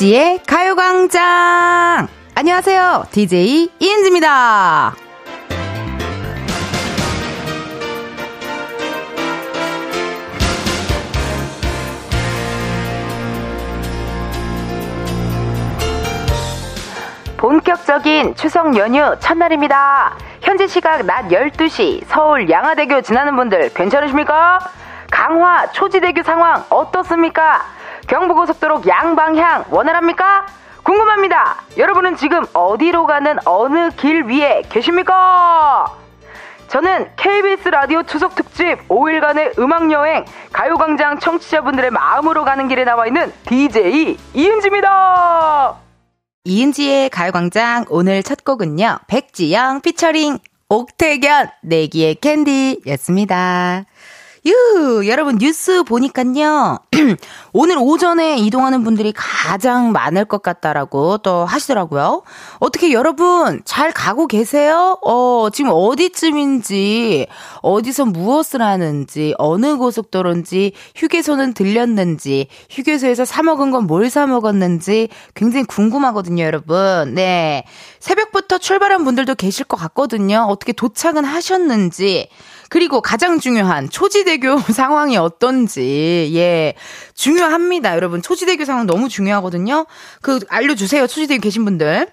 이은지의 가요광장! 안녕하세요. DJ 이은지입니다. 본격적인 추석 연휴 첫날입니다. 현재 시각 낮 12시 서울 양화대교 지나는 분들 괜찮으십니까? 강화 초지대교 상황 어떻습니까? 경부고속도로 양방향 원활합니까? 궁금합니다. 여러분은 지금 어디로 가는 어느 길 위에 계십니까? 저는 KBS 라디오 추석 특집 5일간의 음악 여행 가요광장 청취자분들의 마음으로 가는 길에 나와 있는 DJ 이은지입니다. 이은지의 가요광장 오늘 첫 곡은요. 백지영 피처링 옥태견 내기의 캔디였습니다. 유, 여러분 뉴스 보니깐요. 오늘 오전에 이동하는 분들이 가장 많을 것 같다라고 또 하시더라고요. 어떻게 여러분 잘 가고 계세요? 어, 지금 어디쯤인지, 어디서 무엇을 하는지, 어느 고속도로인지, 휴게소는 들렸는지, 휴게소에서 사 먹은 건 뭘 사 먹었는지 굉장히 궁금하거든요, 여러분. 네. 새벽부터 출발한 분들도 계실 것 같거든요. 어떻게 도착은 하셨는지. 그리고 가장 중요한 초지대교 상황이 어떤지, 예. 중요합니다, 여러분. 초지대교 상황 너무 중요하거든요. 그, 알려주세요, 초지대교 계신 분들.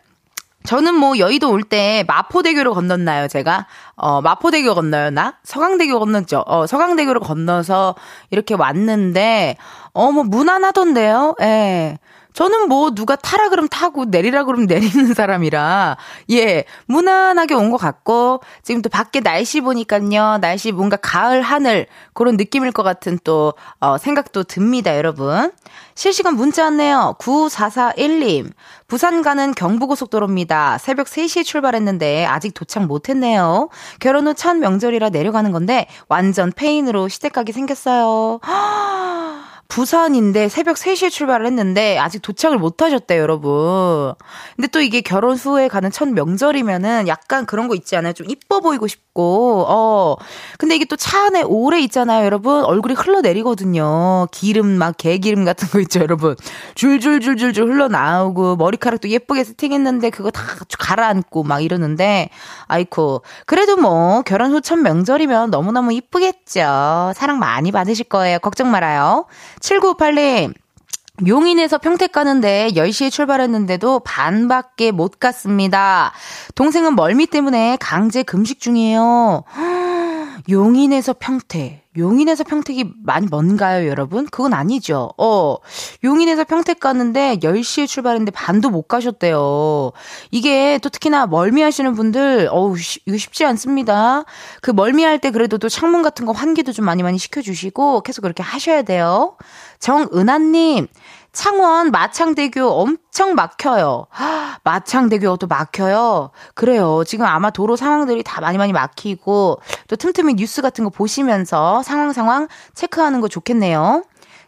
저는 뭐 여의도 올 때 마포대교를 건넜나요, 제가? 어, 마포대교 건너였나? 서강대교 건넜죠. 어, 서강대교를 건너서 이렇게 왔는데, 어, 뭐 무난하던데요? 예. 저는 뭐 누가 타라 그러면 타고 내리라 그러면 내리는 사람이라 예 무난하게 온 것 같고 지금 또 밖에 날씨 보니까요 날씨 뭔가 가을 하늘 그런 느낌일 것 같은 또 어, 생각도 듭니다 여러분. 실시간 문자 왔네요. 9441님. 부산 가는 경부고속도로입니다. 새벽 3시에 출발했는데 아직 도착 못했네요. 결혼 후 첫 명절이라 내려가는 건데 완전 페인으로 시댁 가게 생겼어요 부산인데 새벽 3시에 출발을 했는데 아직 도착을 못 하셨대요, 여러분. 근데 또 이게 결혼 후에 가는 첫 명절이면은 약간 그런 거 있지 않아요? 좀 이뻐 보이고 싶고, 어. 근데 이게 또 차 안에 오래 있잖아요, 여러분. 얼굴이 흘러내리거든요. 기름, 막 개기름 같은 거 있죠, 여러분. 줄줄줄줄줄 흘러나오고, 머리카락도 예쁘게 세팅했는데 그거 다 가라앉고 막 이러는데, 아이코. 그래도 뭐, 결혼 후 첫 명절이면 너무너무 이쁘겠죠. 사랑 많이 받으실 거예요. 걱정 말아요. 7958님, 용인에서 평택 가는데 10시에 출발했는데도 반밖에 못 갔습니다. 동생은 멀미 때문에 강제 금식 중이에요. 용인에서 평택. 용인에서 평택이 많이 먼가요, 여러분? 그건 아니죠. 어, 용인에서 평택 가는데 10시에 출발했는데 반도 못 가셨대요. 이게 또 특히나 멀미 하시는 분들, 어우, 쉬, 이거 쉽지 않습니다. 그 멀미 할 때 그래도 또 창문 같은 거 환기도 좀 많이 많이 시켜주시고 계속 그렇게 하셔야 돼요. 정은하님, 창원 마창대교 엄청 막혀요. 마창대교도 막혀요. 그래요. 지금 아마 도로 상황들이 다 많이 많이 막히고 또 틈틈이 뉴스 같은 거 보시면서 상황 상황 체크하는 거 좋겠네요.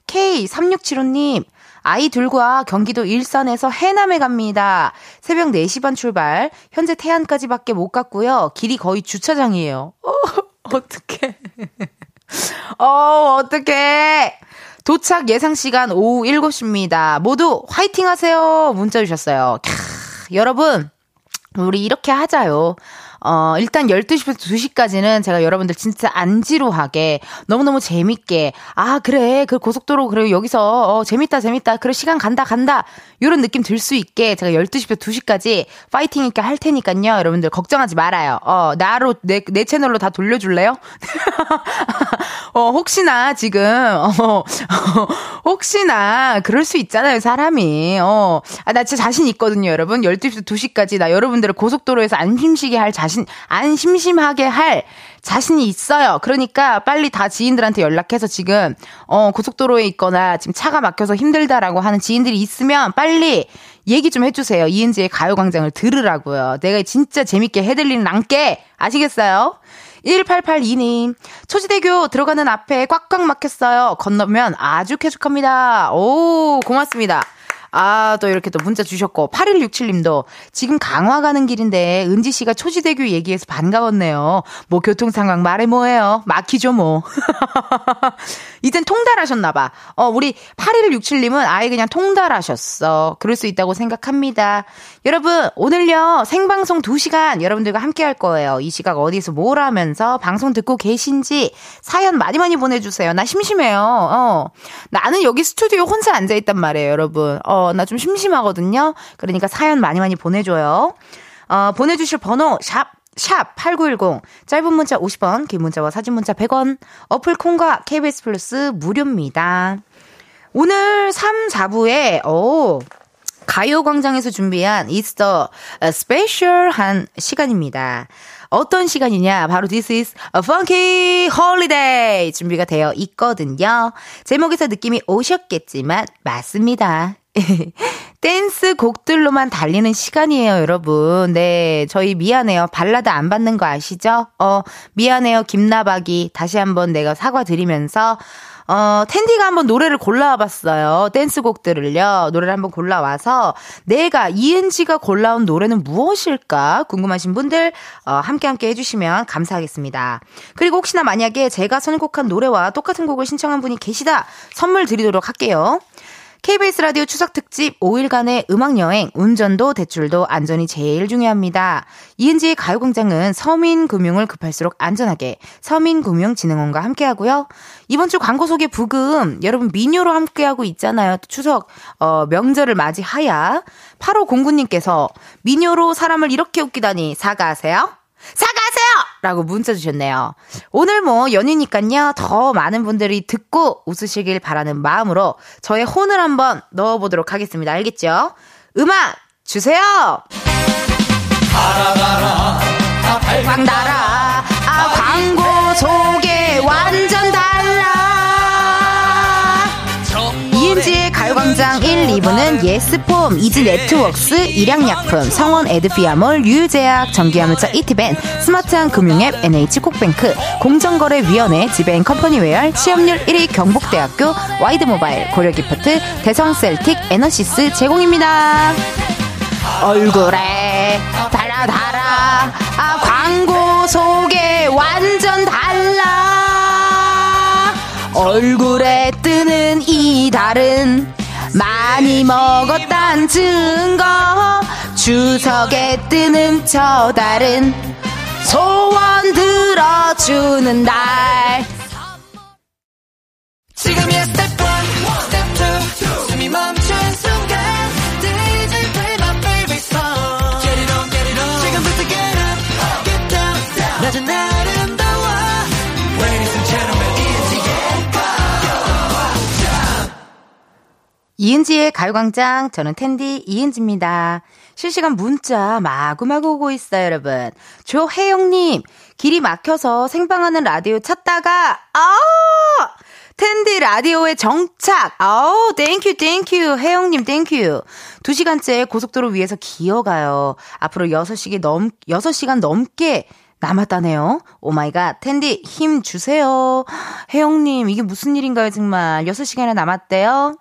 K3675님, 아이 둘과 경기도 일산에서 해남에 갑니다. 새벽 4시 반 출발. 현재 태안까지밖에 못 갔고요. 길이 거의 주차장이에요. 어, 어떡해. 어, 어떡해. 도착 예상 시간 오후 7시입니다. 모두 화이팅 하세요. 문자 주셨어요. 캬, 여러분, 우리 이렇게 하자요. 어, 일단 12시부터 2시까지는 제가 여러분들 진짜 안 지루하게 너무너무 재밌게 아, 그래. 그 고속도로 그래. 여기서 어, 재밌다 재밌다. 그래 시간 간다 간다. 요런 느낌 들 수 있게 제가 12시부터 2시까지 파이팅 있게 할 테니까요. 여러분들 걱정하지 말아요. 어, 나로 내, 내 채널로 다 돌려줄래요? 어, 혹시나 지금 어, 혹시나 그럴 수 있잖아요, 사람이. 어. 아, 나 진짜 자신 있거든요, 여러분. 12시부터 2시까지 나 여러분들을 고속도로에서 안 힘쉬게 할 자신 안 심심하게 할 자신이 있어요. 그러니까 빨리 다 지인들한테 연락해서 지금 어 고속도로에 있거나 지금 차가 막혀서 힘들다라고 하는 지인들이 있으면 빨리 얘기 좀 해주세요. 이은지의 가요광장을 들으라고요. 내가 진짜 재밌게 해드리는 랑께 아시겠어요? 1882님, 초지대교 들어가는 앞에 꽉꽉 막혔어요. 건너면 아주 쾌적합니다. 오, 고맙습니다. 아, 또 이렇게 또 문자 주셨고, 8167님도 지금 강화 가는 길인데 은지 씨가 초지대교 얘기해서 반가웠네요. 뭐 교통 상황 말해 뭐해요. 막히죠 뭐. 이젠 통달하셨나봐. 어, 우리 8167님은 아예 그냥 통달하셨어. 그럴 수 있다고 생각합니다. 여러분, 오늘요, 생방송 2시간 여러분들과 함께 할 거예요. 이 시각 어디서 뭘 하면서 방송 듣고 계신지 사연 많이 많이 보내주세요. 나 심심해요. 어. 나는 여기 스튜디오 혼자 앉아있단 말이에요, 여러분. 어, 나 좀 심심하거든요. 그러니까 사연 많이 많이 보내줘요. 어, 보내주실 번호, 샵, 샵 8910. 짧은 문자 50원, 긴 문자와 사진 문자 100원. 어플 콩과 KBS 플러스 무료입니다. 오늘 3, 4부에, 오, 가요광장에서 준비한 이 super special한 시간입니다. 어떤 시간이냐? 바로 This is a funky holiday 준비가 되어 있거든요. 제목에서 느낌이 오셨겠지만 맞습니다. 댄스 곡들로만 달리는 시간이에요, 여러분. 네, 저희 미안해요. 발라드 안 받는 거 아시죠? 어, 미안해요, 김나박이. 다시 한번 내가 사과드리면서 어, 텐디가 한번 노래를 골라와 봤어요. 댄스곡들을요. 노래를 한번 골라와서 내가 이은지가 골라온 노래는 무엇일까 궁금하신 분들 어, 함께 함께 해주시면 감사하겠습니다. 그리고 혹시나 만약에 제가 선곡한 노래와 똑같은 곡을 신청한 분이 계시다 선물 드리도록 할게요. KBS 라디오 추석 특집 5일간의 음악 여행, 운전도 대출도 안전이 제일 중요합니다. 이은지의 가요광장은 서민금융을 급할수록 안전하게 서민금융진흥원과 함께하고요. 이번 주 광고 소개 부금 여러분 미녀로 함께하고 있잖아요. 추석 어, 명절을 맞이하야 8509님께서 미녀로 사람을 이렇게 웃기다니 사과하세요. 사과하세요! 라고 문자 주셨네요. 오늘 뭐 연휴니깐요. 더 많은 분들이 듣고 웃으시길 바라는 마음으로 저의 혼을 한번 넣어보도록 하겠습니다. 알겠죠? 음악 주세요! 달아달아, 달아, 아, 광고 소개 완전 달 이은지의 가요광장 1, 2부는 예스폼, 이지네트웍스, 일양약품, 성원 에드피아몰, 유유제약, 전기화물차 이티벤, 스마트한 금융앱 NH콕뱅크, 공정거래위원회 지벤컴퍼니웨어, 취업률 1위 경북대학교, 와이드모바일, 고려기프트, 대성셀틱, 에너시스 제공입니다. 얼굴에 달아 달아 아 광고 소개 완전 달라 얼굴에 뜨는 이 달은 많이 먹었단 증거. 추석에 뜨는 저 달은 소원 들어주는 날. 지금이야 스텝 1, 스텝 2 숨이 멈춘 순간 이은지의 가요광장 저는 텐디 이은지입니다. 실시간 문자 마구마구 오고 있어요 여러분. 조혜영님 길이 막혀서 생방하는 라디오 찾다가 아 텐디 라디오에 정착. 아우, thank you, thank you. 혜영님, thank you. 2시간째 고속도로 위에서 기어가요. 앞으로 6시간 넘, 6시간 넘게 남았다네요. oh my god, 텐디, 힘 주세요. 혜영님, 이게 무슨 일인가요, 정말. 6시간이나 남았대요.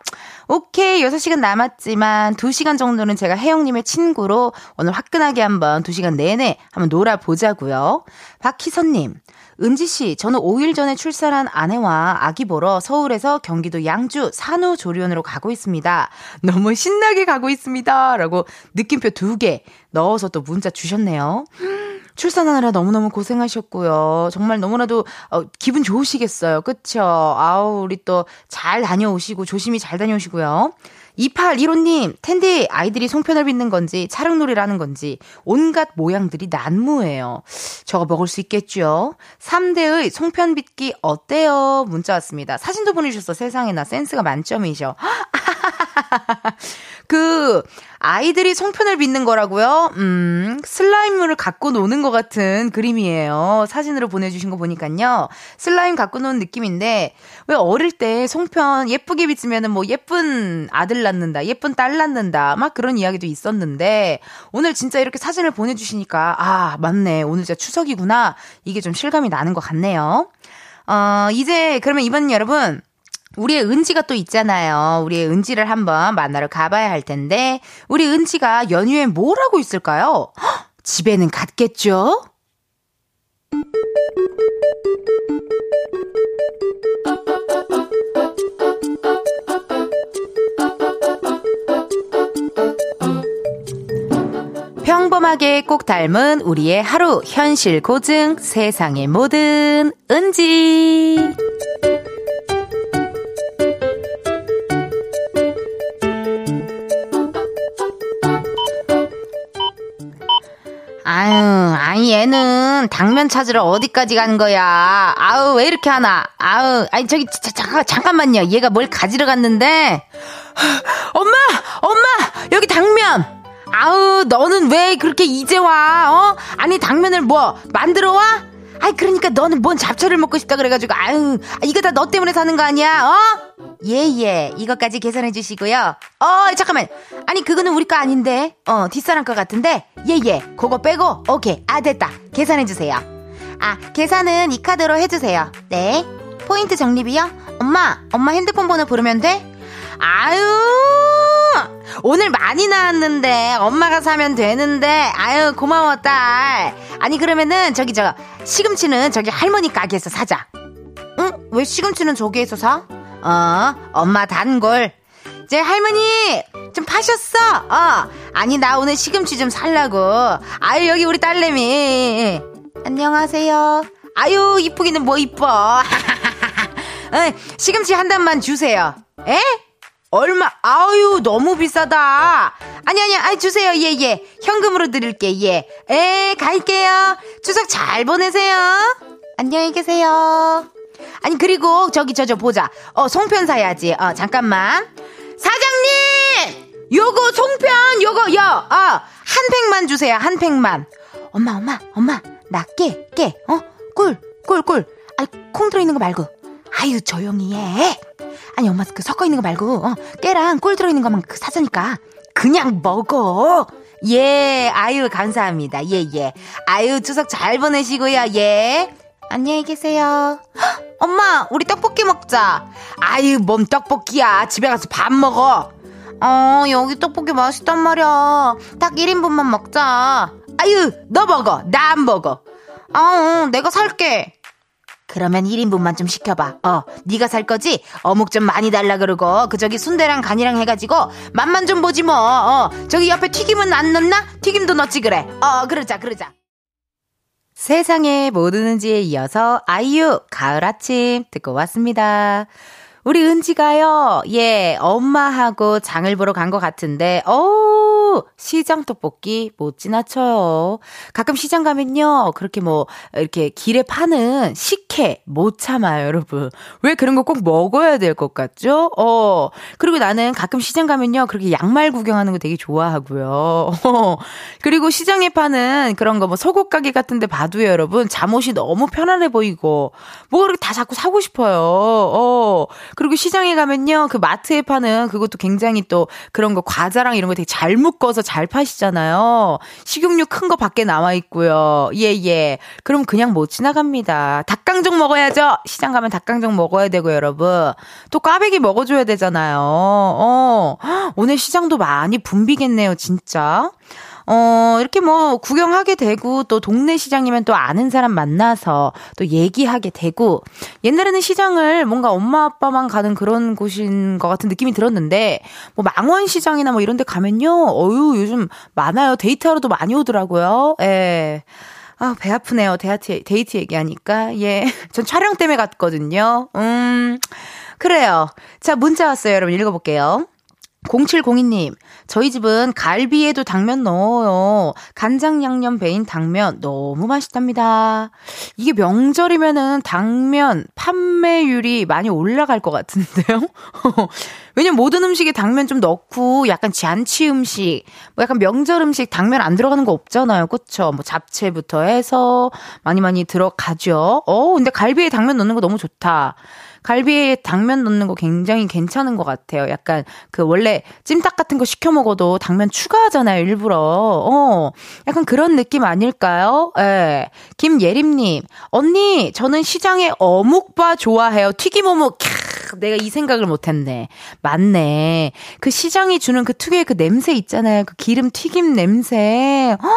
오케이, 6시간 남았지만 2시간 정도는 제가 혜영님의 친구로 오늘 화끈하게 한번 2시간 내내 한번 놀아보자고요. 박희선님, 은지씨, 저는 5일 전에 출산한 아내와 아기 보러 서울에서 경기도 양주 산후조리원으로 가고 있습니다. 너무 신나게 가고 있습니다. 라고 느낌표 두 개 넣어서 또 문자 주셨네요. 출산하느라 너무너무 고생하셨고요. 정말 너무나도 어, 기분 좋으시겠어요. 그쵸? 아우, 우리 또 잘 다녀오시고 조심히 잘 다녀오시고요. 2815님, 텐디 아이들이 송편을 빚는 건지 차릉놀이라는 건지 온갖 모양들이 난무해요. 저거 먹을 수 있겠죠? 3대의 송편 빚기 어때요? 문자 왔습니다. 사진도 보내주셨어. 세상에나 센스가 만점이셔. 그 아이들이 송편을 빚는 거라고요? 음, 슬라임물을 갖고 노는 것 같은 그림이에요. 사진으로 보내주신 거 보니까요. 슬라임 갖고 노는 느낌인데, 왜 어릴 때 송편 예쁘게 빚으면은 뭐 예쁜 아들 낳는다, 예쁜 딸 낳는다, 막 그런 이야기도 있었는데, 오늘 진짜 이렇게 사진을 보내주시니까, 아, 맞네. 오늘 진짜 추석이구나. 이게 좀 실감이 나는 것 같네요. 어, 이제 그러면 이번 여러분, 우리의 은지가 또 있잖아요. 우리의 은지를 한번 만나러 가봐야 할 텐데, 우리 은지가 연휴에 뭘 하고 있을까요? 헉, 집에는 갔겠죠? 평범하게 꼭 닮은 우리의 하루 현실 고증 세상의 모든 은지. 아유, 아니 얘는 당면 찾으러 어디까지 간 거야? 아우 왜 이렇게 하나? 아우, 아니 저기 자, 잠깐 잠깐만요. 얘가 뭘 가지러 갔는데? 엄마, 엄마, 여기 당면. 아우, 너는 왜 그렇게 이제 와? 어? 아니 당면을 뭐 만들어 와? 아이 그러니까 너는 뭔 잡채를 먹고 싶다 그래가지고 아유 이거 다 너 때문에 사는 거 아니야? 어? 예예 예. 이것까지 계산해 주시고요. 어 잠깐만 아니 그거는 우리 거 아닌데 어 뒷사람 거 같은데 예예 예. 그거 빼고 오케이 아 됐다 계산해 주세요. 아 계산은 이 카드로 해주세요. 네 포인트 적립이요? 엄마 엄마 핸드폰 번호 부르면 돼? 아유 오늘 많이 나왔는데 엄마가 사면 되는데 아유 고마워 딸 아니 그러면은 저기 저 시금치는 저기 할머니 가게에서 사자 응? 왜 시금치는 저기에서 사? 어 엄마 단골 이제 할머니 좀 파셨어? 어 아니 나 오늘 시금치 좀 살라고 아유 여기 우리 딸내미 안녕하세요 아유 이쁘기는 뭐 이뻐 시금치 한 단만 주세요 에? 얼마? 아유, 너무 비싸다. 아니, 아니, 아니, 주세요. 예, 예. 현금으로 드릴게, 예. 에, 갈게요. 추석 잘 보내세요. 안녕히 계세요. 아니, 그리고, 저기, 저, 저, 보자. 어, 송편 사야지. 어, 잠깐만. 사장님! 요거, 송편, 요거, 요, 어, 한 팩만 주세요. 한 팩만. 엄마, 엄마, 엄마. 나 깨, 깨, 어? 꿀, 꿀, 꿀. 아, 콩 들어있는 거 말고. 아유, 조용히 해. 아니 엄마 그 섞어 있는 거 말고 어, 깨랑 꿀 들어 있는 것만 그 사자니까 그냥 먹어. 예, 아유 감사합니다. 예, 예. 아유 추석 잘 보내시고요. 예. 안녕히 계세요. 헉, 엄마, 우리 떡볶이 먹자. 아유, 뭔 떡볶이야. 집에 가서 밥 먹어. 어, 여기 떡볶이 맛있단 말이야. 딱 1인분만 먹자. 아유, 너 먹어. 나 안 먹어. 아, 어, 내가 살게. 그러면 1인분만 좀 시켜봐. 어, 네가 살 거지? 어묵 좀 많이 달라 그러고 그 저기 순대랑 간이랑 해가지고 맛만 좀 보지 뭐. 어, 저기 옆에 튀김은 안 넣나? 튀김도 넣지 그래. 어, 그러자, 그러자. 세상에 뭐 드는지에 이어서 아이유 가을 아침 듣고 왔습니다. 우리 은지가요, 예, 엄마하고 장을 보러 간 것 같은데, 어우, 시장 떡볶이 못 지나쳐요. 가끔 시장 가면요, 그렇게 뭐, 이렇게 길에 파는 식혜 못 참아요, 여러분. 왜 그런 거 꼭 먹어야 될 것 같죠? 어. 그리고 나는 가끔 시장 가면요, 그렇게 양말 구경하는 거 되게 좋아하고요. 그리고 시장에 파는 그런 거 뭐 속옷 가게 같은 데 봐도요, 여러분. 잠옷이 너무 편안해 보이고, 뭐 그렇게 다 자꾸 사고 싶어요. 어. 그리고 시장에 가면요, 그 마트에 파는 그것도 굉장히 또 그런 거 과자랑 이런 거 되게 잘 묶 어서 잘 파시잖아요. 식용유 큰 거 밖에 나와 있고요. 예, 예. 그럼 그냥 못 지나갑니다. 닭강정 먹어야죠. 시장 가면 닭강정 먹어야 되고, 여러분. 또 꽈배기 먹어 줘야 되잖아요. 어. 오늘 시장도 많이 붐비겠네요, 진짜. 어, 이렇게 뭐 구경하게 되고 또 동네 시장이면 또 아는 사람 만나서 또 얘기하게 되고 옛날에는 시장을 뭔가 엄마 아빠만 가는 그런 곳인 것 같은 느낌이 들었는데 뭐 망원 시장이나 뭐 이런 데 가면요. 어유 요즘 많아요. 데이트하러도 많이 오더라고요. 예. 아, 배 아프네요. 데이트, 데이트 얘기하니까. 예. 전 촬영 때문에 갔거든요. 음, 그래요. 자, 문자 왔어요. 여러분 읽어볼게요. 0702님, 저희 집은 갈비에도 당면 넣어요. 간장 양념 배인 당면 너무 맛있답니다. 이게 명절이면은 당면 판매율이 많이 올라갈 것 같은데요? 왜냐면 모든 음식에 당면 좀 넣고 약간 잔치 음식, 뭐 약간 명절 음식 당면 안 들어가는 거 없잖아요. 그쵸? 뭐 잡채부터 해서 많이 많이 들어가죠. 어, 근데 갈비에 당면 넣는 거 너무 좋다. 갈비에 당면 넣는 거 굉장히 괜찮은 것 같아요. 약간 그 원래 찜닭 같은 거 시켜 먹어도 당면 추가하잖아요, 일부러. 어, 약간 그런 느낌 아닐까요? 예. 김예림님, 언니, 저는 시장에 어묵바 좋아해요. 튀김 어묵. 캬. 내가 이 생각을 못했네. 맞네. 그 시장이 주는 그 특유의 그 냄새 있잖아요. 그 기름 튀김 냄새. 허,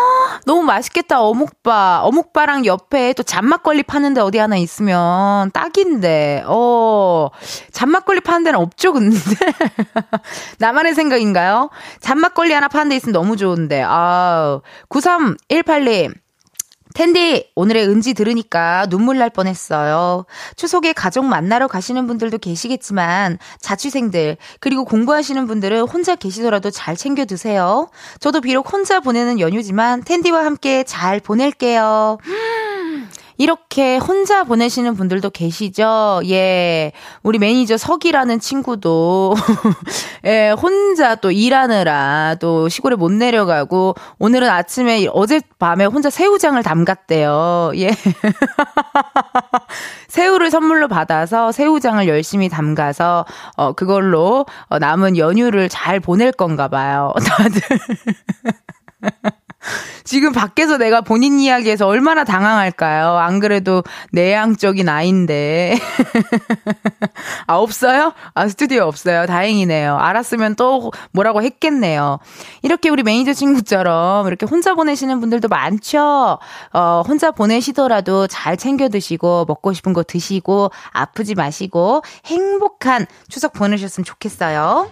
너무 맛있겠다. 어묵바. 어묵바랑 옆에 또 잔막걸리 파는데 어디 하나 있으면 딱인데. 어, 잔막걸리 파는 데는 없죠, 근데. 나만의 생각인가요? 잔막걸리 하나 파는 데 있으면 너무 좋은데. 아우. 9318님. 텐디, 오늘의 은지 들으니까 눈물 날 뻔했어요. 추석에 가족 만나러 가시는 분들도 계시겠지만, 자취생들, 그리고 공부하시는 분들은 혼자 계시더라도 잘 챙겨 드세요. 저도 비록 혼자 보내는 연휴지만, 텐디와 함께 잘 보낼게요. 이렇게 혼자 보내시는 분들도 계시죠? 예. 우리 매니저 석이라는 친구도, 예, 혼자 또 일하느라 또 시골에 못 내려가고, 오늘은 아침에, 어젯밤에 혼자 새우장을 담갔대요. 예. 새우를 선물로 받아서 새우장을 열심히 담가서, 어, 그걸로 어, 남은 연휴를 잘 보낼 건가 봐요. 다들. 지금 밖에서 내가 본인 이야기에서 얼마나 당황할까요? 안 그래도 내향적인 아인데. 아, 없어요? 아, 스튜디오 없어요. 다행이네요. 알았으면 또 뭐라고 했겠네요. 이렇게 우리 매니저 친구처럼 이렇게 혼자 보내시는 분들도 많죠? 어, 혼자 보내시더라도 잘 챙겨 드시고, 먹고 싶은 거 드시고, 아프지 마시고, 행복한 추석 보내셨으면 좋겠어요.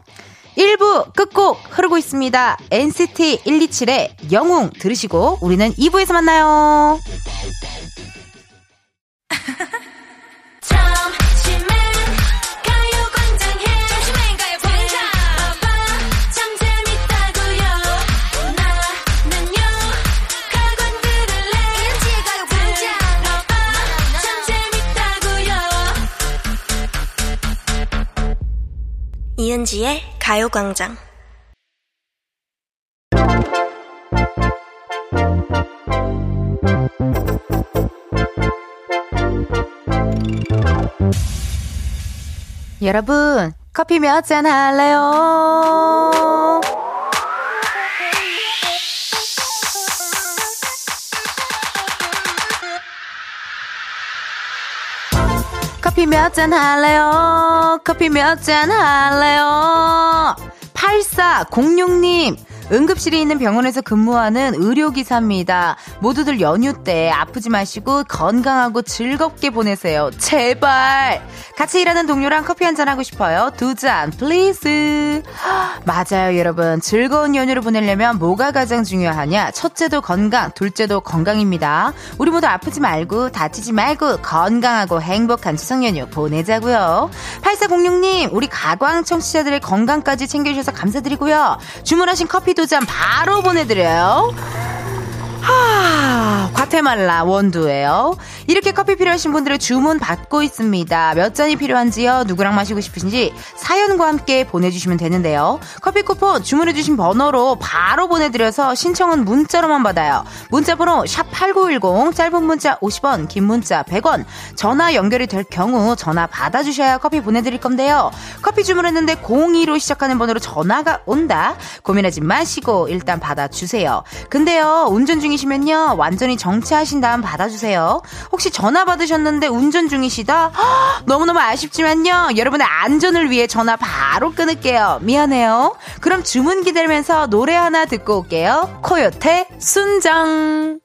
1부 끝곡 흐르고 있습니다. NCT 127의 영웅 들으시고 우리는 2부에서 만나요. 이은지의 가요광장 여러분, 커피 몇 잔 할래요? 커피 몇 잔 할래요? 커피 몇 잔 할래요? 8406님, 응급실에 있는 병원에서 근무하는 의료기사입니다. 모두들 연휴 때 아프지 마시고 건강하고 즐겁게 보내세요. 제발! 같이 일하는 동료랑 커피 한 잔 하고 싶어요. 두 잔, please. 맞아요, 여러분. 즐거운 연휴를 보내려면 뭐가 가장 중요하냐? 첫째도 건강, 둘째도 건강입니다. 우리 모두 아프지 말고, 다치지 말고, 건강하고 행복한 추석 연휴 보내자고요. 8406님, 우리 가광 청취자들의 건강까지 챙겨주셔서 감사드리고요. 주문하신 커피 두잔 바로 보내드려요. 하, 과테말라 원두예요. 이렇게 커피 필요하신 분들의 주문 받고 있습니다. 몇 잔이 필요한지요? 누구랑 마시고 싶으신지 사연과 함께 보내주시면 되는데요. 커피 쿠폰 주문해주신 번호로 바로 보내드려서 신청은 문자로만 받아요. 문자번호 샵 #8910 짧은 문자 50원, 긴 문자 100원. 전화 연결이 될 경우 전화 받아주셔야 커피 보내드릴 건데요. 커피 주문했는데 02로 시작하는 번호로 전화가 온다. 고민하지 마시고 일단 받아주세요. 근데요 운전 중이 시면요 완전히 정체하신 다음 받아주세요. 혹시 전화 받으셨는데 운전 중이시다? 너무너무 아쉽지만요. 여러분의 안전을 위해 전화 바로 끊을게요. 미안해요. 그럼 주문 기다리면서 노래 하나 듣고 올게요. 코요태 순정.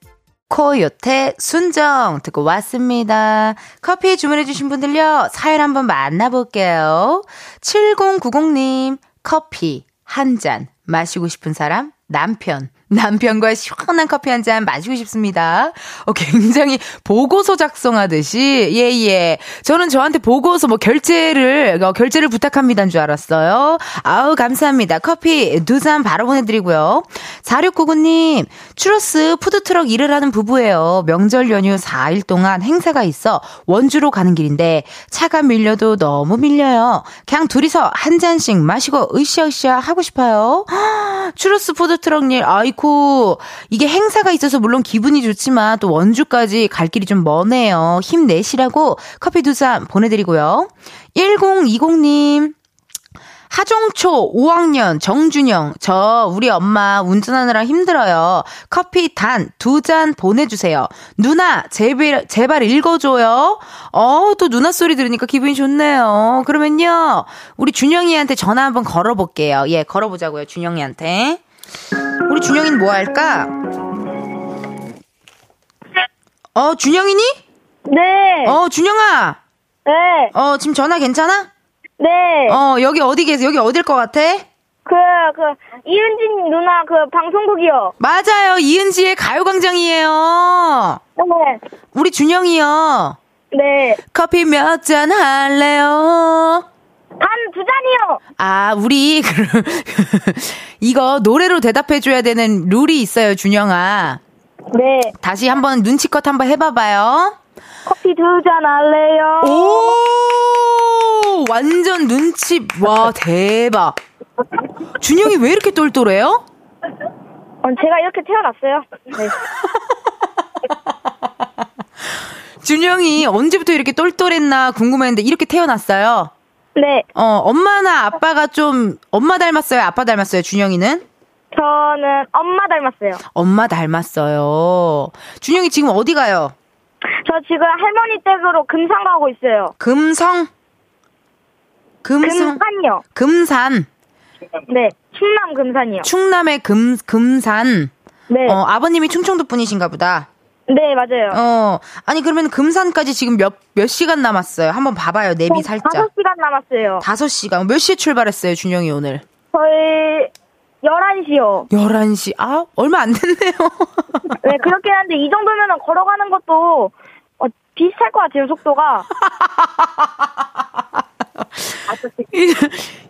코요태 순정 듣고 왔습니다. 커피 주문해주신 분들요. 사연 한번 만나볼게요. 7090님, 커피 한 잔 마시고 싶은 사람? 남편. 남편과 시원한 커피 한 잔 마시고 싶습니다. 어, 굉장히 보고서 작성하듯이, 예, 예. 저는 저한테 보고서 뭐 결제를, 어, 결제를 부탁합니다인 줄 알았어요. 아우, 감사합니다. 커피 두 잔 바로 보내드리고요. 4699님, 추러스 푸드트럭 일을 하는 부부예요. 명절 연휴 4일 동안 행사가 있어 원주로 가는 길인데 차가 밀려도 너무 밀려요. 그냥 둘이서 한 잔씩 마시고 으쌰으쌰 하고 싶어요. 추러스 푸드트럭 일, 아이고, 않고 이게 행사가 있어서 물론 기분이 좋지만 또 원주까지 갈 길이 좀 머네요. 힘내시라고 커피 두 잔 보내드리고요. 1020님. 하종초 5학년 정준영, 저 우리 엄마 운전하느라 힘들어요. 커피 단 두 잔 보내주세요. 누나, 제발, 제발 읽어줘요. 어, 또 누나 소리 들으니까 기분이 좋네요. 그러면요, 우리 준영이한테 전화 한번 걸어볼게요. 예, 걸어보자고요, 준영이한테. 우리 준영이는 뭐 할까? 어, 준영이니? 네. 어, 준영아. 네. 어, 지금 전화 괜찮아? 네. 어, 여기 어디 계세요? 여기 어딜 것 같아? 그, 그, 이은진 누나 그 방송국이요. 맞아요. 이은지의 가요광장이에요. 네. 우리 준영이요. 네. 커피 몇 잔 할래요? 단 두 잔이요. 아, 우리, 그, 이거 노래로 대답해 줘야 되는 룰이 있어요, 준영아. 네. 다시 한번 눈치껏 한번 해봐봐요. 커피 두 잔 할래요. 오! 완전 눈치, 와, 대박. 준영이 왜 이렇게 똘똘해요? 어, 제가 이렇게 태어났어요. 네. 준영이 언제부터 이렇게 똘똘했나 궁금했는데 이렇게 태어났어요. 네. 어, 엄마나 아빠가 좀, 엄마 닮았어요? 아빠 닮았어요? 준영이는? 저는 엄마 닮았어요. 엄마 닮았어요. 준영이 지금 어디 가요? 저 지금 할머니 댁으로 금산 가고 있어요. 금성? 금성? 금산이요. 금산. 네. 충남 금산이요. 충남의 금, 금산. 네. 어, 아버님이 충청도 분이신가 보다. 네, 맞아요. 어, 아니, 그러면 금산까지 지금 몇, 몇 시간 남았어요? 한번 봐봐요, 내비 살짝. 다섯 시간 남았어요. 다섯 시간. 몇 시에 출발했어요, 준영이 오늘? 저희 11시요. 11시. 아, 얼마 안 됐네요. 네, 그렇긴 한데 이 정도면은 걸어가는 것도 어, 비슷할 것 같아요, 속도가. 이,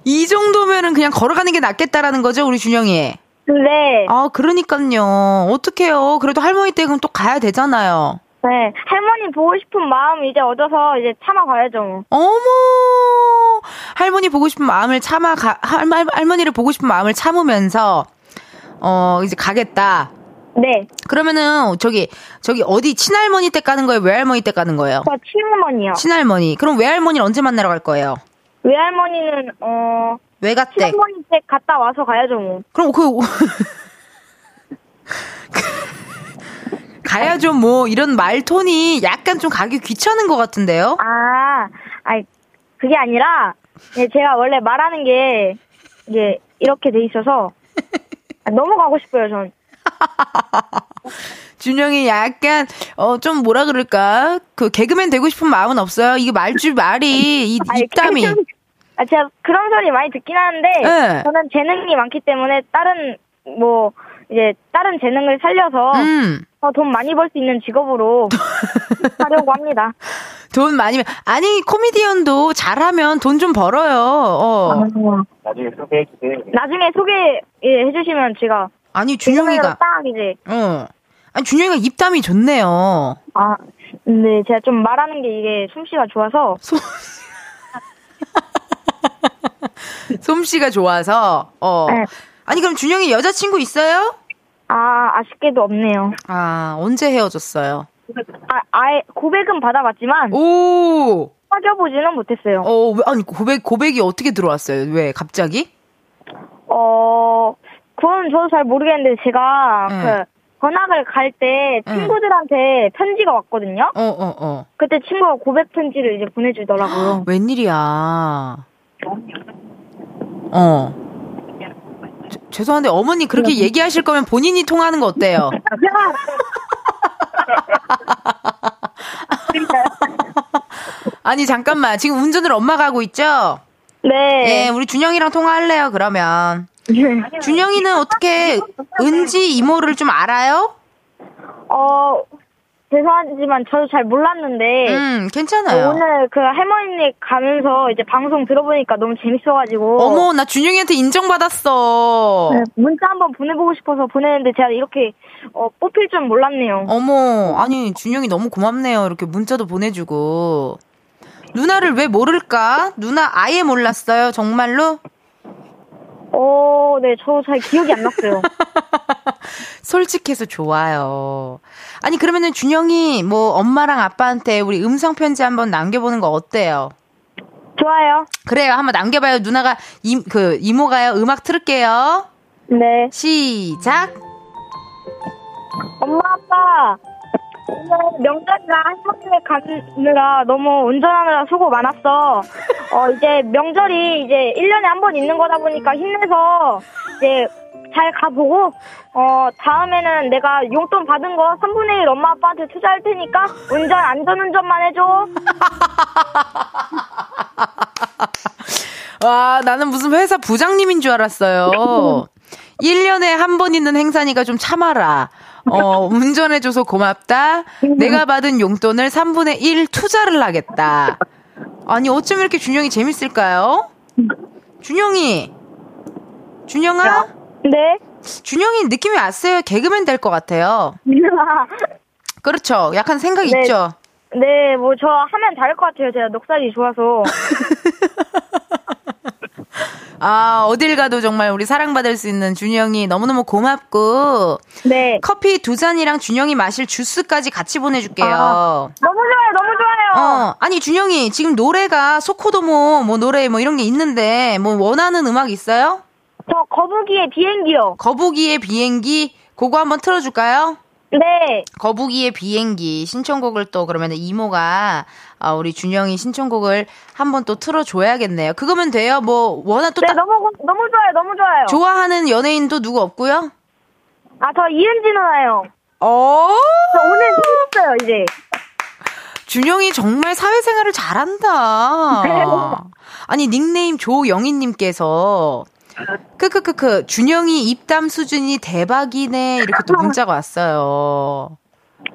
이 정도면은 그냥 걸어가는 게 낫겠다라는 거죠, 우리 준영이. 네. 아, 그러니까요. 어떡해요. 그래도 할머니 댁은 또 가야 되잖아요. 네. 할머니 보고 싶은 마음 이제 얻어서 이제 참아가야죠. 뭐. 어머! 할머니 보고 싶은 마음을 참아, 가, 할, 할, 할머니를 보고 싶은 마음을 참으면서, 어, 이제 가겠다. 네. 그러면은, 저기, 저기, 어디, 친할머니 댁 가는 거예요? 외할머니 댁 가는 거예요? 저 친할머니요. 친할머니. 그럼 외할머니를 언제 만나러 갈 거예요? 외할머니는 어 외가댁. 친할머니 댁 갔다 와서 가야죠 뭐. 그럼 그 가야죠 뭐 이런 말톤이 약간 좀 가기 귀찮은 것 같은데요? 아, 아이 그게 아니라 예, 제가 원래 말하는 게 이게 이렇게 돼 있어서 아, 너무 가고 싶어요 전. 준영이 약간 어 좀 뭐라 그럴까 그 개그맨 되고 싶은 마음은 없어요. 이게 말주 말이 이 아니, 입담이 그- 아, 제가 그런 소리 많이 듣긴 하는데 네. 저는 재능이 많기 때문에 다른 뭐 이제 다른 재능을 살려서 음. 더돈 많이 벌 수 있는 직업으로 하려고 합니다. 돈 많이 벌- 아니 코미디언도 잘하면 돈 좀 벌어요. 어. 나중에 소개해 주세요. 나중에 소개 예, 해주시면 제가 아니 재능으로 준영이가 딱 이제 어. 아니 준영이가 입담이 좋네요. 아, 네, 제가 좀 말하는 게 이게 솜씨가 좋아서 솜 솜씨가 좋아서 어. 네. 아니 그럼 준영이 여자친구 있어요? 아 아쉽게도 없네요. 아 언제 헤어졌어요? 아, 아예 고백은 받아봤지만 오. 사귀어보지는 못했어요. 어, 왜- 아니, 고백, 고백이 어떻게 들어왔어요? 왜, 갑자기? 어, 그건 저도 잘 모르겠는데 제가 네. 그 전학을 갈때 네. 친구들한테 편지가 왔거든요. 어, 어, 어. 그때 친구가 고백 편지를 이제 보내주더라고요. 웬일이야. 어. 저- 죄송한데, 어머니 그렇게 얘기하실 거면 본인이 통화하는 거 어때요? 아니, 잠깐만. 지금 운전을 엄마가 하고 있죠? 예, 네. 우리 준영이랑 통화할래요, 그러면. 준영이는 어떻게, 은지 이모를 좀 알아요? 어, 죄송하지만 저도 잘 몰랐는데 음, 괜찮아요. 오늘 그 할머니네 가면서 이제 방송 들어보니까 너무 재밌어가지고 어머, 나 준영이한테 인정받았어. 네, 문자 한번 보내보고 싶어서 보냈는데 제가 이렇게 어, 뽑힐 줄 몰랐네요. 어머, 아니, 준영이 너무 고맙네요. 이렇게 문자도 보내주고. 누나를 왜 모를까? 누나 아예 몰랐어요, 정말로? 어, 네, 저 잘 기억이 안 났어요. 솔직해서 좋아요. 아니, 그러면은 준영이 뭐 엄마랑 아빠한테 우리 음성편지 한번 남겨보는 거 어때요? 좋아요. 그래요. 한번 남겨봐요. 누나가, 이, 그, 이모가요. 음악 틀을게요. 네. 시작. 엄마, 아빠. 명절이라 한번에 가느라 너무 운전하느라 수고 많았어. 어, 이제 명절이 이제 1년에 한 번 있는 거다 보니까 힘내서 이제 잘 가보고, 어, 다음에는 내가 용돈 받은 거 3분의 1 엄마 아빠한테 투자할 테니까 운전, 안전운전만 해줘. 와, 나는 무슨 회사 부장님인 줄 알았어요. 1년에 한 번 있는 행사니까 좀 참아라. 어, 운전해줘서 고맙다. 내가 받은 용돈을 3분의 1 투자를 하겠다. 아니, 어쩜 이렇게 준영이 재밌을까요? 준영이. 준영아? 네. 준영이 느낌이 왔어요. 개그맨 될 것 같아요. 그렇죠. 약간 생각 네. 있죠? 네, 뭐 저 하면 잘할 것 같아요. 제가 넉살이 좋아서. 아, 어딜 가도 정말 우리 사랑받을 수 있는 준영이 너무너무 고맙고, 네. 커피 두 잔이랑 준영이 마실 주스까지 같이 보내줄게요. 아. 너무 좋아요, 너무 좋아요. 어, 아니, 준영이, 지금 노래가 소코도모, 뭐, 노래, 뭐, 이런 게 있는데, 뭐, 원하는 음악 있어요? 저 거북이의 비행기요. 거북이의 비행기, 그거 한번 틀어줄까요? 네. 거북이의 비행기 신청곡을 또 그러면 이모가 아, 우리 준영이 신청곡을 한번 또 틀어줘야겠네요. 그거면 돼요. 뭐 워낙 또 네, 따- 너무 고- 너무 좋아요, 너무 좋아요. 좋아하는 연예인도 누구 없고요? 아, 저 이은지 누나요. 어 저 오늘 생겼어요, 이제. 준영이 정말 사회생활을 잘한다. 아니 닉네임 조영희님께서 크크크크 준영이 입담 수준이 대박이네 이렇게 또 문자가 왔어요.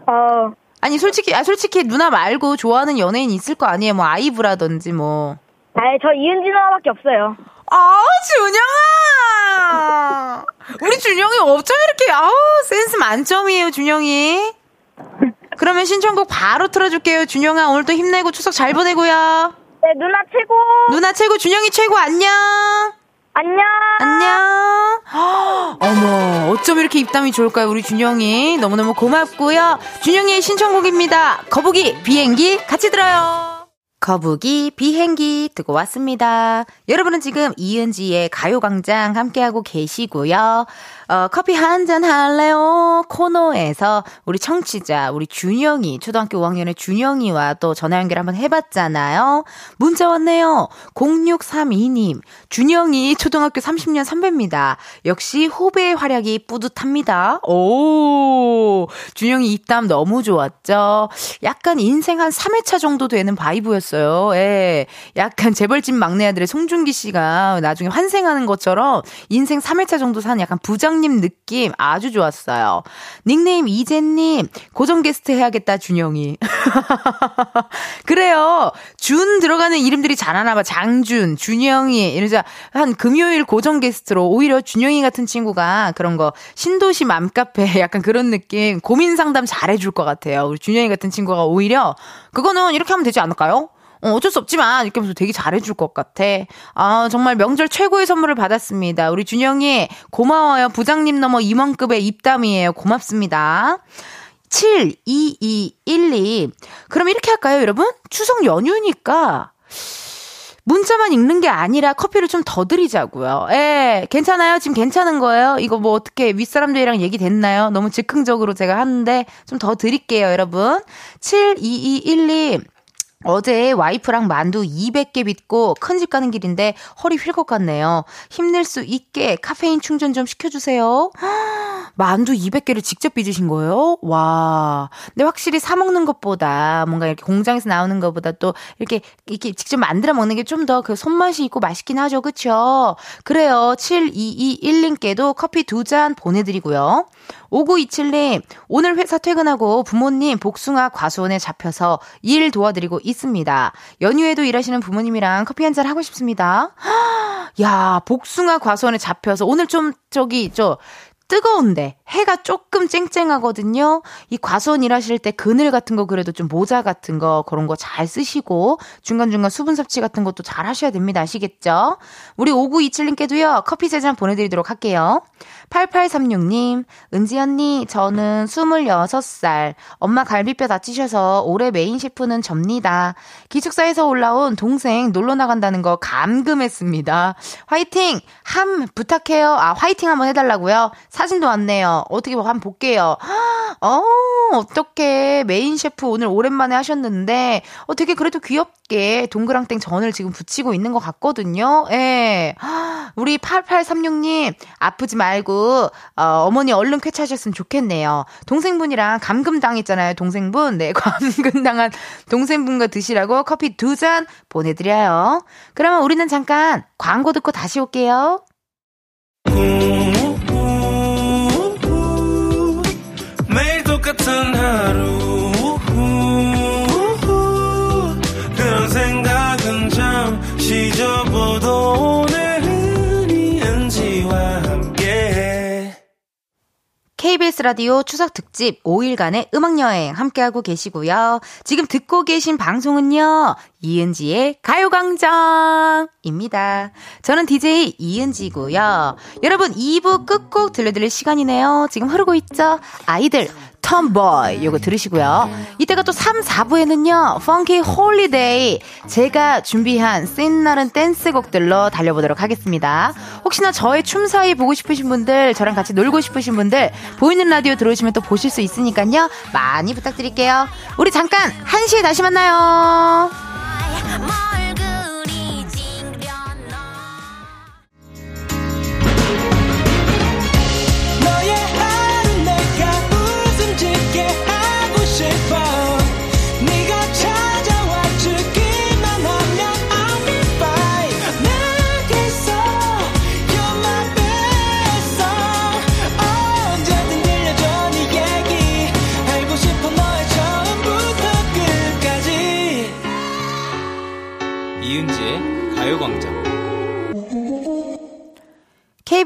어, 아니 솔직히 아 솔직히 누나 말고 좋아하는 연예인 있을 거 아니에요? 뭐 아이브라든지 뭐. 아예 저 이은지 누나밖에 없어요. 아 준영아 우리 준영이 어쩜 이렇게 아우 센스 만점이에요 준영이. 그러면 신청곡 바로 틀어줄게요 준영아 오늘 또 힘내고 추석 잘 보내고요. 네, 누나 최고. 누나 최고 준영이 최고 안녕. 안녕. 안녕. 헉, 어머, 어쩜 이렇게 입담이 좋을까요, 우리 준영이. 너무너무 고맙고요. 준영이의 신청곡입니다. 거북이, 비행기, 같이 들어요. 거북이, 비행기 듣고 왔습니다. 여러분은 지금 이은지의 가요광장 함께하고 계시고요. 어, 커피 한 잔 할래요? 코너에서 우리 청취자, 우리 준영이, 초등학교 5학년의 준영이와 또 전화 연결 한번 해봤잖아요. 문자 왔네요. 0632님, 준영이 초등학교 30년 선배입니다. 역시 후배의 활약이 뿌듯합니다. 오, 준영이 입담 너무 좋았죠? 약간 인생 한 3회차 정도 되는 바이브였어요. 예. 약간 재벌집 막내 아들의 송중기 씨가 나중에 환생하는 것처럼 인생 3회차 정도 사는 약간 부장 님 느낌 아주 좋았어요. 닉네임 이재님, 고정 게스트 해야겠다, 준영이. 그래요. 준 들어가는 이름들이 잘하나 봐. 장준, 준영이. 이러자 한 금요일 고정 게스트로 오히려 준영이 같은 친구가 그런 거 신도시 맘카페 약간 그런 느낌 고민 상담 잘해줄 것 같아요. 우리 준영이 같은 친구가 오히려 그거는 이렇게 하면 되지 않을까요? 어, 어쩔 수 없지만 이렇게 하면서 되게 잘해줄 것 같아. 아 정말 명절 최고의 선물을 받았습니다. 우리 준영이 고마워요. 부장님 넘어 임원급의 입담이에요. 고맙습니다. 72212. 그럼 이렇게 할까요, 여러분? 추석 연휴니까 문자만 읽는 게 아니라 커피를 좀 더 드리자고요. 예, 괜찮아요? 지금 괜찮은 거예요? 이거 뭐 어떻게 윗사람들이랑 얘기 됐나요? 너무 즉흥적으로 제가 하는데 좀 더 드릴게요, 여러분. 72212. 어제 와이프랑 만두 200개 빚고 큰 집 가는 길인데 허리 휠 것 같네요. 힘낼 수 있게 카페인 충전 좀 시켜주세요. 만두 200개를 직접 빚으신 거예요? 와. 근데 확실히 사먹는 것보다 뭔가 이렇게 공장에서 나오는 것보다 또 이렇게, 이렇게 직접 만들어 먹는 게 좀 더 그 손맛이 있고 맛있긴 하죠. 그쵸? 그래요. 7221님께도 커피 두 잔 보내드리고요. 5927님, 오늘 회사 퇴근하고 부모님 복숭아 과수원에 잡혀서 일 도와드리고 있습니다. 연휴에도 일하시는 부모님이랑 커피 한 잔 하고 싶습니다. 야, 복숭아 과수원에 잡혀서 오늘 좀 저기 저 뜨거운데 해가 조금 쨍쨍하거든요. 이 과수원 일하실 때 그늘 같은 거 그래도 좀 모자 같은 거 그런 거 잘 쓰시고 중간중간 수분 섭취 같은 것도 잘 하셔야 됩니다. 아시겠죠? 우리 5927님께도요. 커피 세 잔 보내드리도록 할게요. 8836님, 은지 언니, 저는 26살. 엄마 갈비뼈 다치셔서 올해 메인 셰프는 접니다. 기숙사에서 올라온 동생 놀러 나간다는 거 감금했습니다. 화이팅! 함 부탁해요. 아, 화이팅 한번 해달라고요? 사진도 왔네요. 어떻게 한번 볼게요. 어, 어떻게 메인 셰프 오늘 오랜만에 하셨는데, 어, 되게 그래도 귀엽게 동그랑땡 전을 지금 부치고 있는 것 같거든요. 예. 우리 8836님, 아프지 말고, 어, 어머니 얼른 쾌차하셨으면 좋겠네요. 동생분이랑 감금당했잖아요, 동생분. 네, 감금당한 동생분과 드시라고 커피 두 잔 보내드려요. 그러면 우리는 잠깐 광고 듣고 다시 올게요. 매일 똑같은 하루 KBS 라디오 추석 특집 5일간의 음악여행 함께하고 계시고요. 지금 듣고 계신 방송은요, 이은지의 가요광장입니다. 저는 DJ 이은지고요. 여러분, 2부 끝곡 들려드릴 시간이네요. 지금 흐르고 있죠? 아이들, Tomboy 요거 들으시고요. 이따가 또 3, 4부에는요. funky holiday 제가 준비한 신나는 댄스곡들로 달려보도록 하겠습니다. 혹시나 저의 춤 사이 보고 싶으신 분들 저랑 같이 놀고 싶으신 분들 보이는 라디오 들어오시면 또 보실 수 있으니까요. 많이 부탁드릴게요. 우리 잠깐 1시에 다시 만나요.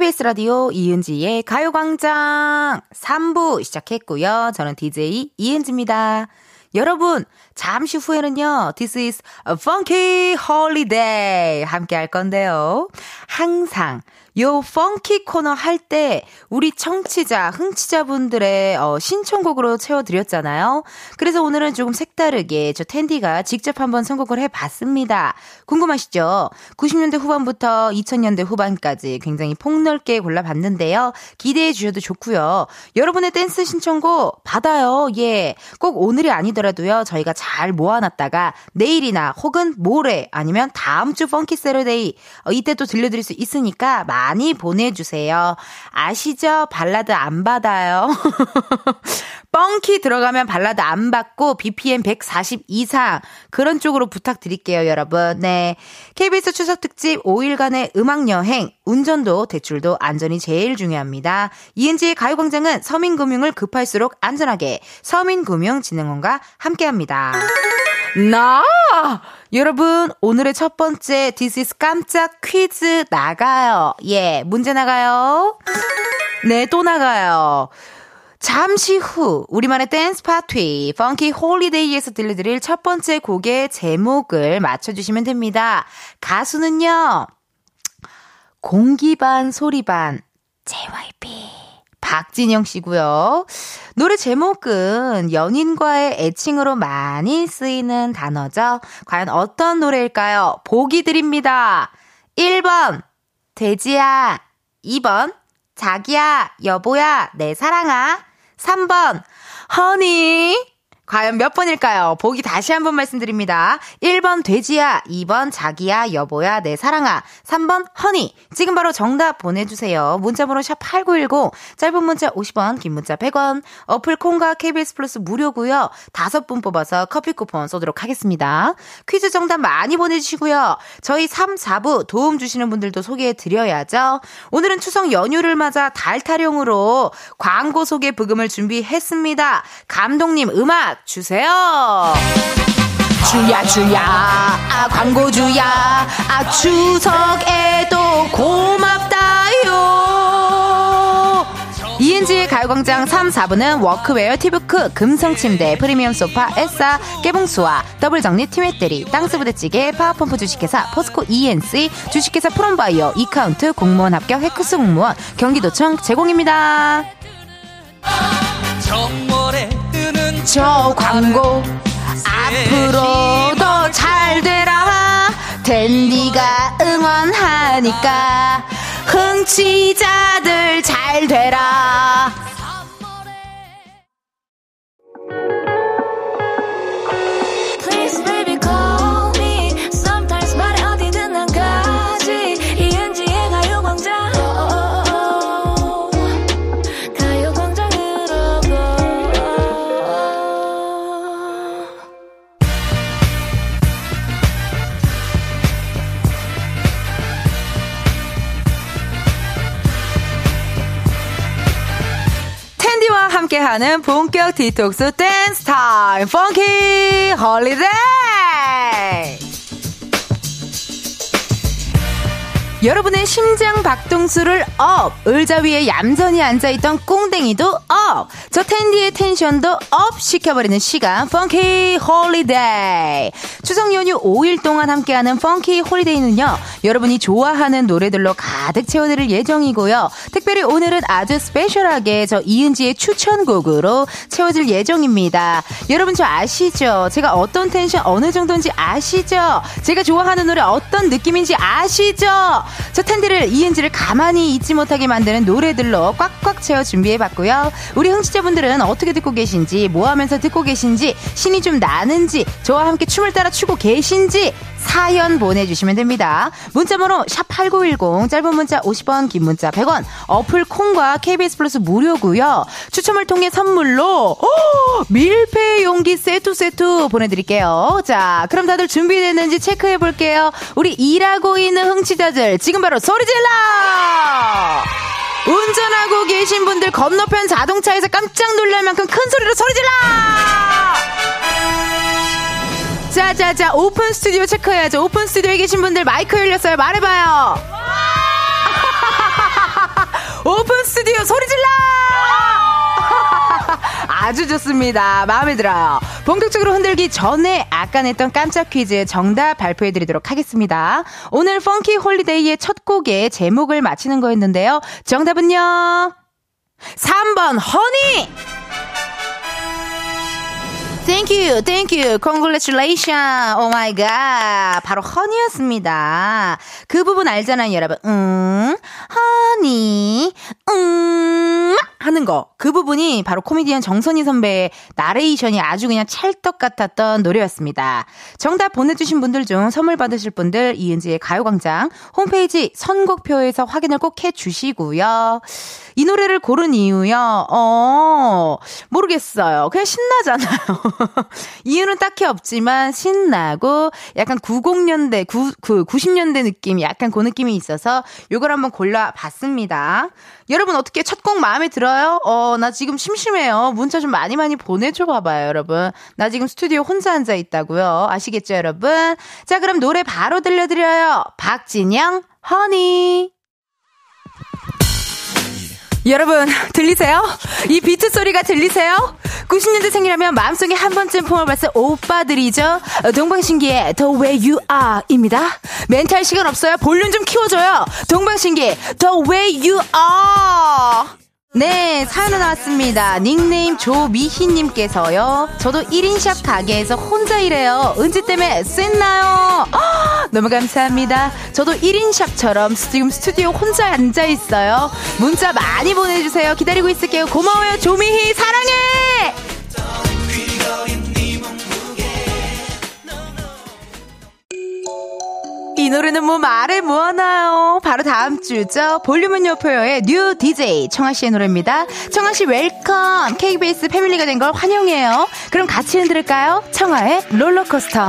KBS 라디오 이은지의 가요광장 3부 시작했고요. 저는 DJ 이은지입니다. 여러분, 잠시 후에는요, This is a funky holiday 함께 할 건데요. 항상 요 펑키 코너 할 때 우리 청취자, 흥취자분들의 어, 신청곡으로 채워드렸잖아요. 그래서 오늘은 조금 색다르게 저 텐디가 직접 한번 선곡을 해봤습니다. 궁금하시죠? 90년대 후반부터 2000년대 후반까지 굉장히 폭넓게 골라봤는데요. 기대해 주셔도 좋고요. 여러분의 댄스 신청곡 받아요. 예. 꼭 오늘이 아니더라도요. 저희가 잘 모아놨다가 내일이나 혹은 모레 아니면 다음 주 funky Saturday 어, 이때 또 들려드릴 수 있으니까 많이 보내주세요. 아시죠? 발라드 안 받아요. funky 들어가면 발라드 안 받고 BPM 140 이상 그런 쪽으로 부탁드릴게요, 여러분. 네. KBS 추석 특집 5일간의 음악 여행, 운전도 대출도 안전이 제일 중요합니다. 이은지의 가요 광장은 서민 금융을 급할수록 안전하게 서민 금융 진흥원과 함께합니다. 자 여러분 오늘의 첫 번째 This is 깜짝 퀴즈 나가요. 예, 문제 나가요. 네, 또 나가요. 잠시 후 우리만의 댄스 파티 funky holiday에서 들려드릴 첫 번째 곡의 제목을 맞춰주시면 됩니다. 가수는요. 공기 반 소리 반 JYP 박진영 씨고요. 노래 제목은 연인과의 애칭으로 많이 쓰이는 단어죠. 과연 어떤 노래일까요? 보기 드립니다. 1번 돼지야 2번 자기야 여보야 내 사랑아 3번 허니 과연 몇 번일까요? 보기 다시 한 번 말씀드립니다. 1번 돼지야, 2번 자기야, 여보야, 내 사랑아, 3번 허니. 지금 바로 정답 보내주세요. 문자번호 샵8910, 짧은 문자 50원, 긴 문자 100원, 어플 콩과 KBS 플러스 무료고요. 다섯 분 뽑아서 커피 쿠폰 쏘도록 하겠습니다. 퀴즈 정답 많이 보내주시고요. 저희 3, 4부 도움 주시는 분들도 소개해드려야죠. 오늘은 추석 연휴를 맞아 달 타령으로 광고 소개 부금을 준비했습니다. 감독님 음악 주세요. 주야 주야 아 광고주야 아 추석에도 고맙다요 가요광장 3, 4부는 워크웨어 티브크, 금성침대, 프리미엄 소파, 에싸, 깨봉수와 더블정리 티맵대리, 땅스부대찌개, 파워펌프 주식회사, 포스코 ENC, 주식회사 프롬바이어, 이카운트, 공무원 합격, 해크스 공무원, 경기도청 제공입니다. 정월에 뜨는 저 광고. 앞으로 더잘 되라 댄디가 응원하니까. 흥취자들 잘 되라 텐디와 함께하는 본격 디톡스 댄스 타임 funky holiday 여러분의 심장 박동수를 up! 의자 위에 얌전히 앉아있던 궁댕이도 up! 저 텐디의 텐션도 up! 시켜버리는 시간, funky holiday! 추석 연휴 5일 동안 함께하는 funky holiday는요, 여러분이 좋아하는 노래들로 가득 채워드릴 예정이고요. 특별히 오늘은 아주 special하게 저 이은지의 추천곡으로 채워질 예정입니다. 여러분 저 아시죠? 제가 어떤 텐션 어느 정도인지 아시죠? 제가 좋아하는 노래 어떤 느낌인지 아시죠? 저 텐디를 이은지를 가만히 있지 못하게 만드는 노래들로 꽉꽉 채워 준비해봤고요. 우리 흥취자분들은 어떻게 듣고 계신지, 뭐 하면서 듣고 계신지, 신이 좀 나는지, 저와 함께 춤을 따라 추고 계신지 사연 보내주시면 됩니다. 문자번호 샵8910, 짧은 문자 50원, 긴 문자 100원, 어플 콩과 KBS 플러스 무료고요. 추첨을 통해 선물로 어, 밀폐 용기 세트 세트 보내드릴게요. 자, 그럼 다들 준비됐는지 체크해 볼게요. 우리 일하고 있는 흥취자들 지금 바로 소리 질러! 운전하고 계신 분들 건너편 자동차에서 깜짝 놀랄 만큼 큰 소리로 소리 질러! 자자자 오픈 스튜디오 체크해야죠. 오픈 스튜디오에 계신 분들 마이크 열렸어요. 말해봐요. 오픈 스튜디오 소리 질러! 아주 좋습니다. 마음에 들어요. 본격적으로 흔들기 전에 아까 냈던 깜짝 퀴즈 정답 발표해 드리도록 하겠습니다. 오늘 funky holiday의 첫 곡의 제목을 맞히는 거였는데요. 정답은요. 3번 Honey! Thank you, thank you, congratulations. Oh my god. 바로 Honey였습니다. 그 부분 알잖아요, 여러분. 음, 허니, 음, 하는 거. 그 부분이 바로 코미디언 정선희 선배의 나레이션이 아주 그냥 찰떡 같았던 노래였습니다. 정답 보내주신 분들 중 선물 받으실 분들 이은지의 가요광장 홈페이지 선곡표에서 확인을 꼭 해주시고요. 이 노래를 고른 이유요, 어, 모르겠어요. 그냥 신나잖아요. 이유는 딱히 없지만 신나고 약간 90년대, 9, 그 90년대 느낌, 약간 그 느낌이 있어서 요걸 한번 골라봤습니다. 여러분 어떻게 첫 곡 마음에 들어요? 어, 나 지금 심심해요. 문자 좀 많이 많이 보내줘 봐봐요, 여러분. 나 지금 스튜디오 혼자 앉아 있다고요. 아시겠죠, 여러분? 자, 그럼 노래 바로 들려드려요. 박진영, 허니. 여러분, 들리세요? 이 비트 소리가 들리세요? 90년대 생이라면 마음속에 한 번쯤 품어봤을 오빠들이죠? 동방신기의 The Way You Are 입니다. 멘탈 시간 없어요? 볼륨 좀 키워줘요. 동방신기 The Way You Are! 네, 사연 나왔습니다. 닉네임 조미희님께서요. 저도 1인샵 가게에서 혼자 일해요. 은지 때문에 쎘나요? 아, 너무 감사합니다. 저도 1인샵처럼 지금 스튜디오 혼자 앉아있어요. 문자 많이 보내주세요. 기다리고 있을게요. 고마워요. 조미희, 사랑해! 이 노래는 뭐 말해 뭐하나요? 바로 다음 주죠. 볼륨을 높여요의 new DJ 청하 씨의 노래입니다. 청하 씨 welcome! KBS 패밀리가 된 걸 환영해요. 그럼 같이 흔들을까요? 청하의 롤러코스터.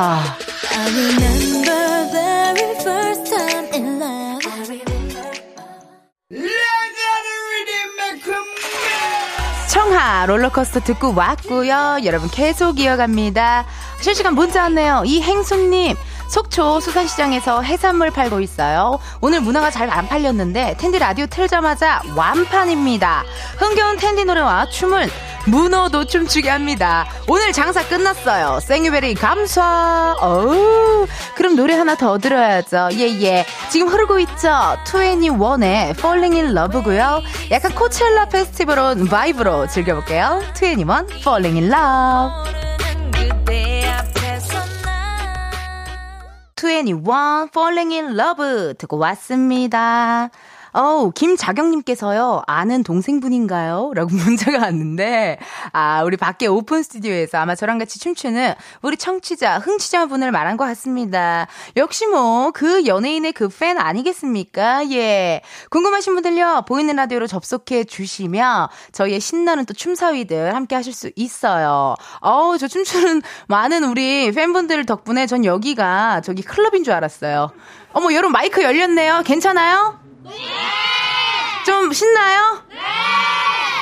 청하 롤러코스터 듣고 왔고요. 여러분 계속 이어갑니다. 실시간 문자 왔네요. 이행수님 속초 수산시장에서 해산물 팔고 있어요. 오늘 문화가 잘 안 팔렸는데 텐디 라디오 틀자마자 완판입니다. 흥겨운 텐디 노래와 춤은 문어도 춤추게 합니다. 오늘 장사 끝났어요. 생유베리 감사. 어우, 그럼 노래 하나 더 들어야죠. 예, 예. 지금 흐르고 있죠? 2NE1의 Falling in Love고요. 약간 코첼라 페스티벌 온 vibe로 즐겨볼게요. 2NE1 Falling in Love. 2NE1 Falling in Love 듣고 왔습니다. 어우, 김자경님께서요, 아는 동생분인가요? 라고 문자가 왔는데, 아, 우리 밖에 오픈 스튜디오에서 아마 저랑 같이 춤추는 우리 청취자, 흥취자분을 말한 것 같습니다. 역시 뭐, 그 연예인의 그 팬 아니겠습니까? 예. 궁금하신 분들요, 보이는 라디오로 접속해 주시면, 저희의 신나는 또 춤사위들 함께 하실 수 있어요. 어우, 저 춤추는 많은 우리 팬분들 덕분에 전 여기가 저기 클럽인 줄 알았어요. 어머, 여러분 마이크 열렸네요. 괜찮아요? 좀 신나요?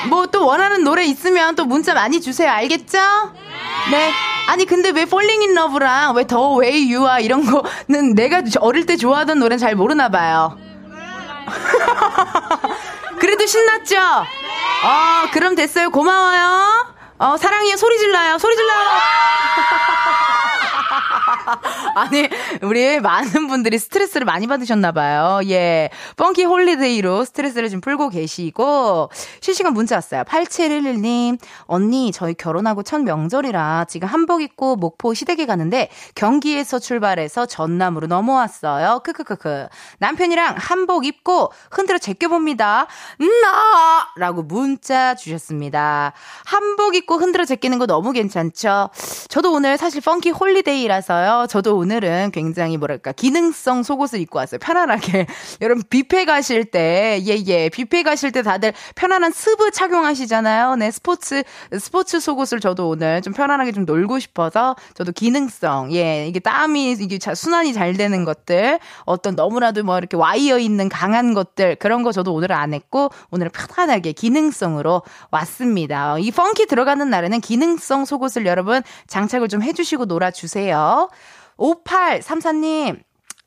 뭐또 원하는 노래 있으면 또 문자 많이 주세요. 알겠죠? 네. 아니 근데 왜 Falling in Love랑 왜 The Way You Are 이런 거는 내가 어릴 때 좋아하던 노래는 잘 모르나 봐요. 그래도 신났죠? 어, 그럼 됐어요. 고마워요. 어, 사랑해요. 소리 질러요. 소리 질러요. 아니, 우리 많은 분들이 스트레스를 많이 받으셨나봐요. 예. Funky Holiday로 스트레스를 좀 풀고 계시고, 실시간 문자 왔어요. 8711님, 언니, 저희 결혼하고 첫 명절이라 지금 한복 입고 목포 시댁에 가는데, 경기에서 출발해서 전남으로 넘어왔어요. 크크크크. 남편이랑 한복 입고 흔들어 제껴봅니다. 나! 라고 문자 주셨습니다. 한복 입고 흔들어 제끼는 거 너무 괜찮죠? 저도 오늘 사실 Funky Holiday라서요. 저도 오늘은 굉장히 뭐랄까, 기능성 속옷을 입고 왔어요. 편안하게. 여러분, 뷔페 가실 때, 예, 예. 뷔페 가실 때 다들 편안한 스브 착용하시잖아요. 네, 스포츠, 스포츠 속옷을 저도 오늘 좀 편안하게 좀 놀고 싶어서 저도 기능성, 예, 이게 땀이, 이게 자, 순환이 잘 되는 것들, 어떤 너무나도 뭐 이렇게 와이어 있는 강한 것들, 그런 거 저도 오늘은 안 했고, 오늘은 편안하게 기능성으로 왔습니다. 이 펑키 들어가는 날에는 기능성 속옷을 여러분 장착을 좀 해주시고 놀아주세요. 5834님.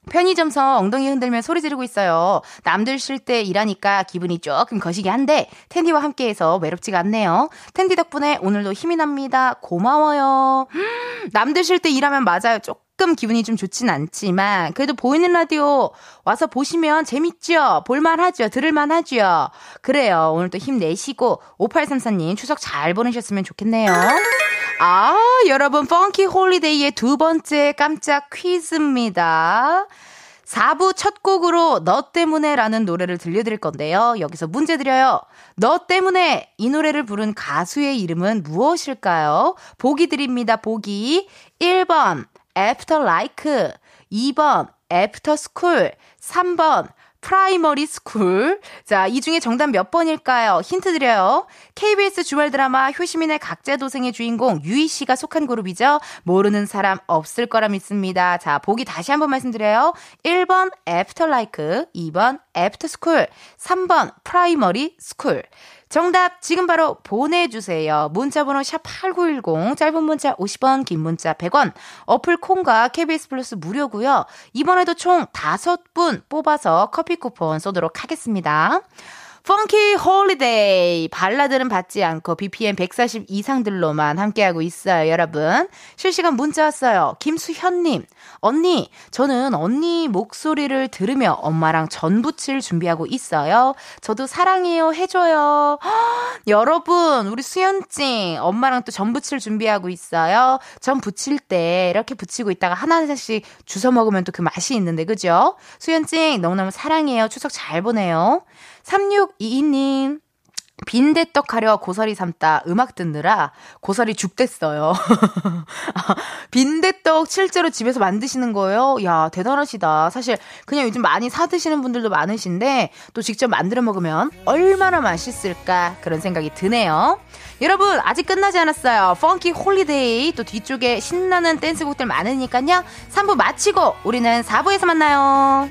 편의점서 엉덩이 흔들며 소리 지르고 있어요. 남들 쉴 때 일하니까 기분이 조금 거시기 한데 텐디와 함께해서 외롭지가 않네요. 텐디 덕분에 오늘도 힘이 납니다. 고마워요. 남들 쉴 때 일하면 맞아요. 조금 기분이 좀 좋진 않지만 그래도 보이는 라디오 와서 보시면 재밌죠? 볼만하죠? 들을만하죠? 그래요. 오늘 또 힘내시고 5834님 추석 잘 보내셨으면 좋겠네요. 아, 여러분, Funky Holiday의 두 번째 깜짝 퀴즈입니다. 4부 첫 곡으로 너 때문에 라는 노래를 들려드릴 건데요. 여기서 문제 드려요. 너 때문에 이 노래를 부른 가수의 이름은 무엇일까요? 보기 드립니다. 보기. 1번, After Like. 2번, After School. 3번, Primary School. 자, 이 중에 정답 몇 번일까요? 힌트 드려요. KBS 주말 드라마 효심이네 각자도생의 주인공 유이 씨가 속한 그룹이죠. 모르는 사람 없을 거라 믿습니다. 자, 보기 다시 한번 말씀드려요. 1번 After Like, 2번 애프터 스쿨, 3번 Primary School. 정답 지금 바로 보내주세요. 문자번호 샵8910 짧은 문자 50원 긴 문자 100원 어플 콩과 KBS 플러스 무료고요. 이번에도 총 5분 뽑아서 커피 쿠폰 쏘도록 하겠습니다. Funky Holiday 발라드는 받지 않고 BPM 140 이상들로만 함께하고 있어요 여러분. 실시간 문자 왔어요. 김수현님. 언니 저는 언니 목소리를 들으며 엄마랑 전 부칠 준비하고 있어요. 저도 사랑해요 해줘요. 헉, 여러분 우리 수현찡 엄마랑 또 전 부칠 준비하고 있어요. 전 부칠 때 이렇게 부치고 있다가 하나하나씩 주워 먹으면 또 그 맛이 있는데 그죠? 수현찡 너무너무 사랑해요. 추석 잘 보내요 3622님. 빈대떡 하려 고사리 삶다 음악 듣느라 고사리 죽 됐어요. 빈대떡 실제로 집에서 만드시는 거예요? 야, 대단하시다. 사실 그냥 요즘 많이 사 드시는 분들도 많으신데 또 직접 만들어 먹으면 얼마나 맛있을까 그런 생각이 드네요. 여러분, 아직 끝나지 않았어요. Funky Holiday 또 뒤쪽에 신나는 댄스곡들 많으니까요. 3부 마치고 우리는 4부에서 만나요.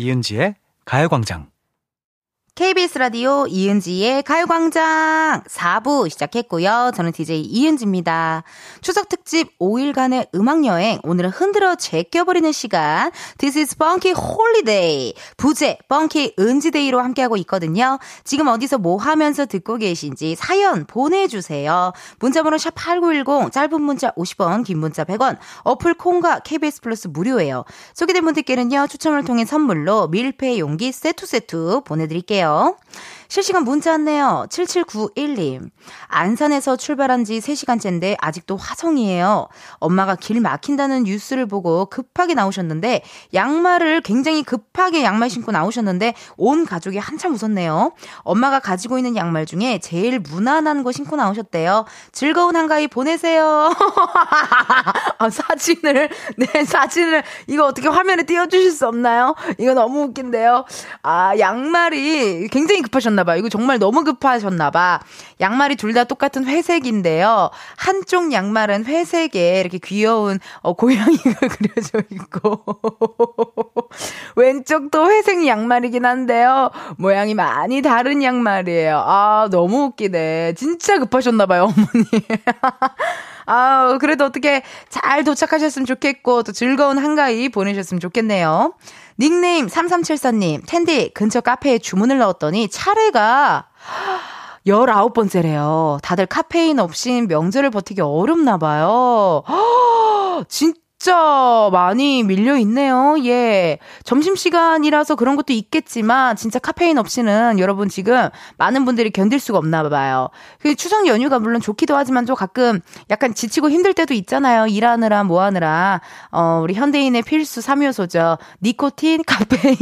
이은지의 가요광장. KBS 라디오 이은지의 가요광장 4부 시작했고요. 저는 DJ 이은지입니다. 추석 특집 5일간의 음악여행, 오늘은 흔들어 제껴버리는 시간. This is Funky Holiday. 부제, Funky 은지데이로 함께하고 있거든요. 지금 어디서 뭐 하면서 듣고 계신지 사연 보내주세요. 문자번호 샵8910, 짧은 문자 50원, 긴 문자 100원, 어플 콩과 KBS 플러스 무료예요. 소개된 분들께는요, 추첨을 통해 선물로 밀폐 용기 세트 세트 보내드릴게요. 볼게요. 실시간 문자 왔네요. 7791님. 안산에서 출발한 지 3시간째인데 아직도 화성이에요. 엄마가 길 막힌다는 뉴스를 보고 급하게 나오셨는데 양말을 굉장히 급하게 양말 신고 나오셨는데 온 가족이 한참 웃었네요. 엄마가 가지고 있는 양말 중에 제일 무난한 거 신고 나오셨대요. 즐거운 한가위 보내세요. 아, 사진을, 네, 사진을, 이거 어떻게 화면에 띄워 주실 수 없나요? 이거 너무 웃긴데요. 아, 양말이 굉장히 급하셨나 봐요. 이거 정말 너무 급하셨나봐. 양말이 둘 다 똑같은 회색인데요. 한쪽 양말은 회색에 이렇게 귀여운 어, 고양이가 그려져 있고, 왼쪽도 회색 양말이긴 한데요. 모양이 많이 다른 양말이에요. 아, 너무 웃기네. 진짜 급하셨나봐요, 어머니. 아, 그래도 어떻게 잘 도착하셨으면 좋겠고, 또 즐거운 한가위 보내셨으면 좋겠네요. 닉네임 3374님, 텐디 근처 카페에 주문을 넣었더니 차례가 19번째래요. 다들 카페인 없인 명절을 버티기 어렵나 봐요. 진짜 진짜 많이 밀려 있네요. 예. 점심시간이라서 그런 것도 있겠지만, 진짜 카페인 없이는 여러분 지금 많은 분들이 견딜 수가 없나 봐요. 그 추석 연휴가 물론 좋기도 하지만 또 가끔 약간 지치고 힘들 때도 있잖아요. 일하느라 뭐 하느라. 어, 우리 현대인의 필수 3요소죠. 니코틴, 카페인,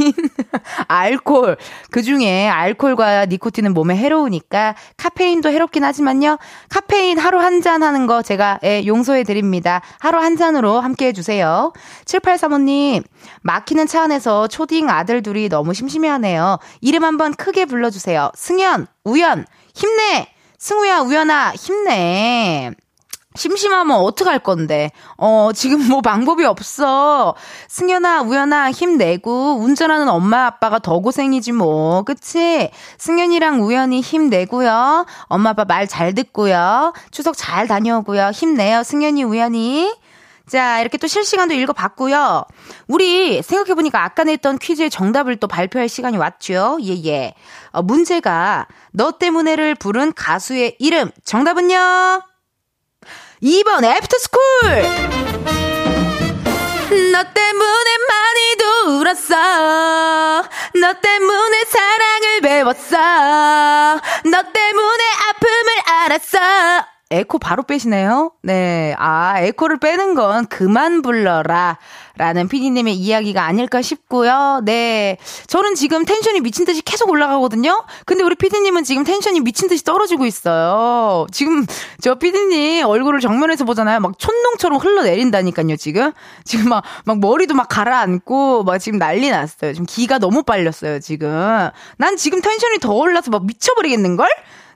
알콜. 그 중에 알콜과 니코틴은 몸에 해로우니까 카페인도 해롭긴 하지만요. 카페인 하루 한 잔 하는 거 제가 예, 용서해 드립니다. 하루 한 잔으로 함께 해주세요. 7835님, 막히는 차 안에서 초딩 아들 둘이 너무 심심해하네요. 이름 한번 크게 불러주세요. 승현, 우연, 힘내! 승우야, 우연아, 힘내! 심심하면 어떡할 건데. 어, 지금 뭐 방법이 없어. 승현아, 우연아, 힘내고, 운전하는 엄마, 아빠가 더 고생이지 뭐. 그치? 승현이랑 우연이 힘내고요. 엄마, 아빠 말 잘 듣고요. 추석 잘 다녀오고요. 힘내요, 승현이, 우연이. 자, 이렇게 또 실시간도 읽어봤고요. 우리 생각해보니까 아까 냈던 퀴즈의 정답을 또 발표할 시간이 왔죠. 예, 예. 어, 문제가 너 때문에를 부른 가수의 이름. 정답은요? 2번 애프터스쿨! 너 때문에 많이도 울었어. 너 때문에 사랑을 배웠어. 너 때문에 아픔을 알았어. 에코 바로 빼시네요. 네. 아, 에코를 빼는 건 그만 불러라. 라는 피디님의 이야기가 아닐까 싶고요. 네. 저는 지금 텐션이 미친 듯이 계속 올라가거든요? 근데 우리 피디님은 지금 텐션이 미친 듯이 떨어지고 있어요. 지금 저 피디님 얼굴을 정면에서 보잖아요. 막 촌농처럼 흘러내린다니까요, 지금. 지금 막, 막 머리도 막 가라앉고, 막 지금 난리 났어요. 지금 기가 너무 빨렸어요, 지금. 난 지금 텐션이 더 올라서 막 미쳐버리겠는걸?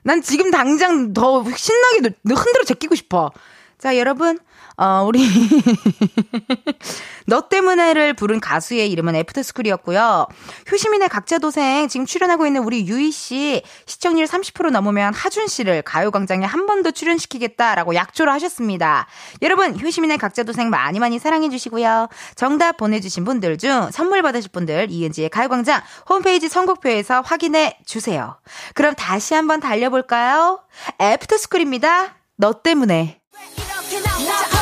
난 지금 당장 더 신나게 흔들어 제끼고 싶어. 자, 여러분, 어, 우리, 너 때문에를 부른 가수의 이름은 애프터스쿨이었고요. 효심이네 각자도생 지금 출연하고 있는 우리 유이 씨 시청률 30% 넘으면 하준 씨를 가요광장에 한 번 더 출연시키겠다라고 약조를 하셨습니다. 여러분 효심이네 각자도생 많이 많이 사랑해 주시고요. 정답 보내주신 분들 중 선물 받으실 분들 이은지의 가요광장 홈페이지 선곡표에서 확인해 주세요. 그럼 다시 한번 달려볼까요? 애프터스쿨입니다. 너 때문에.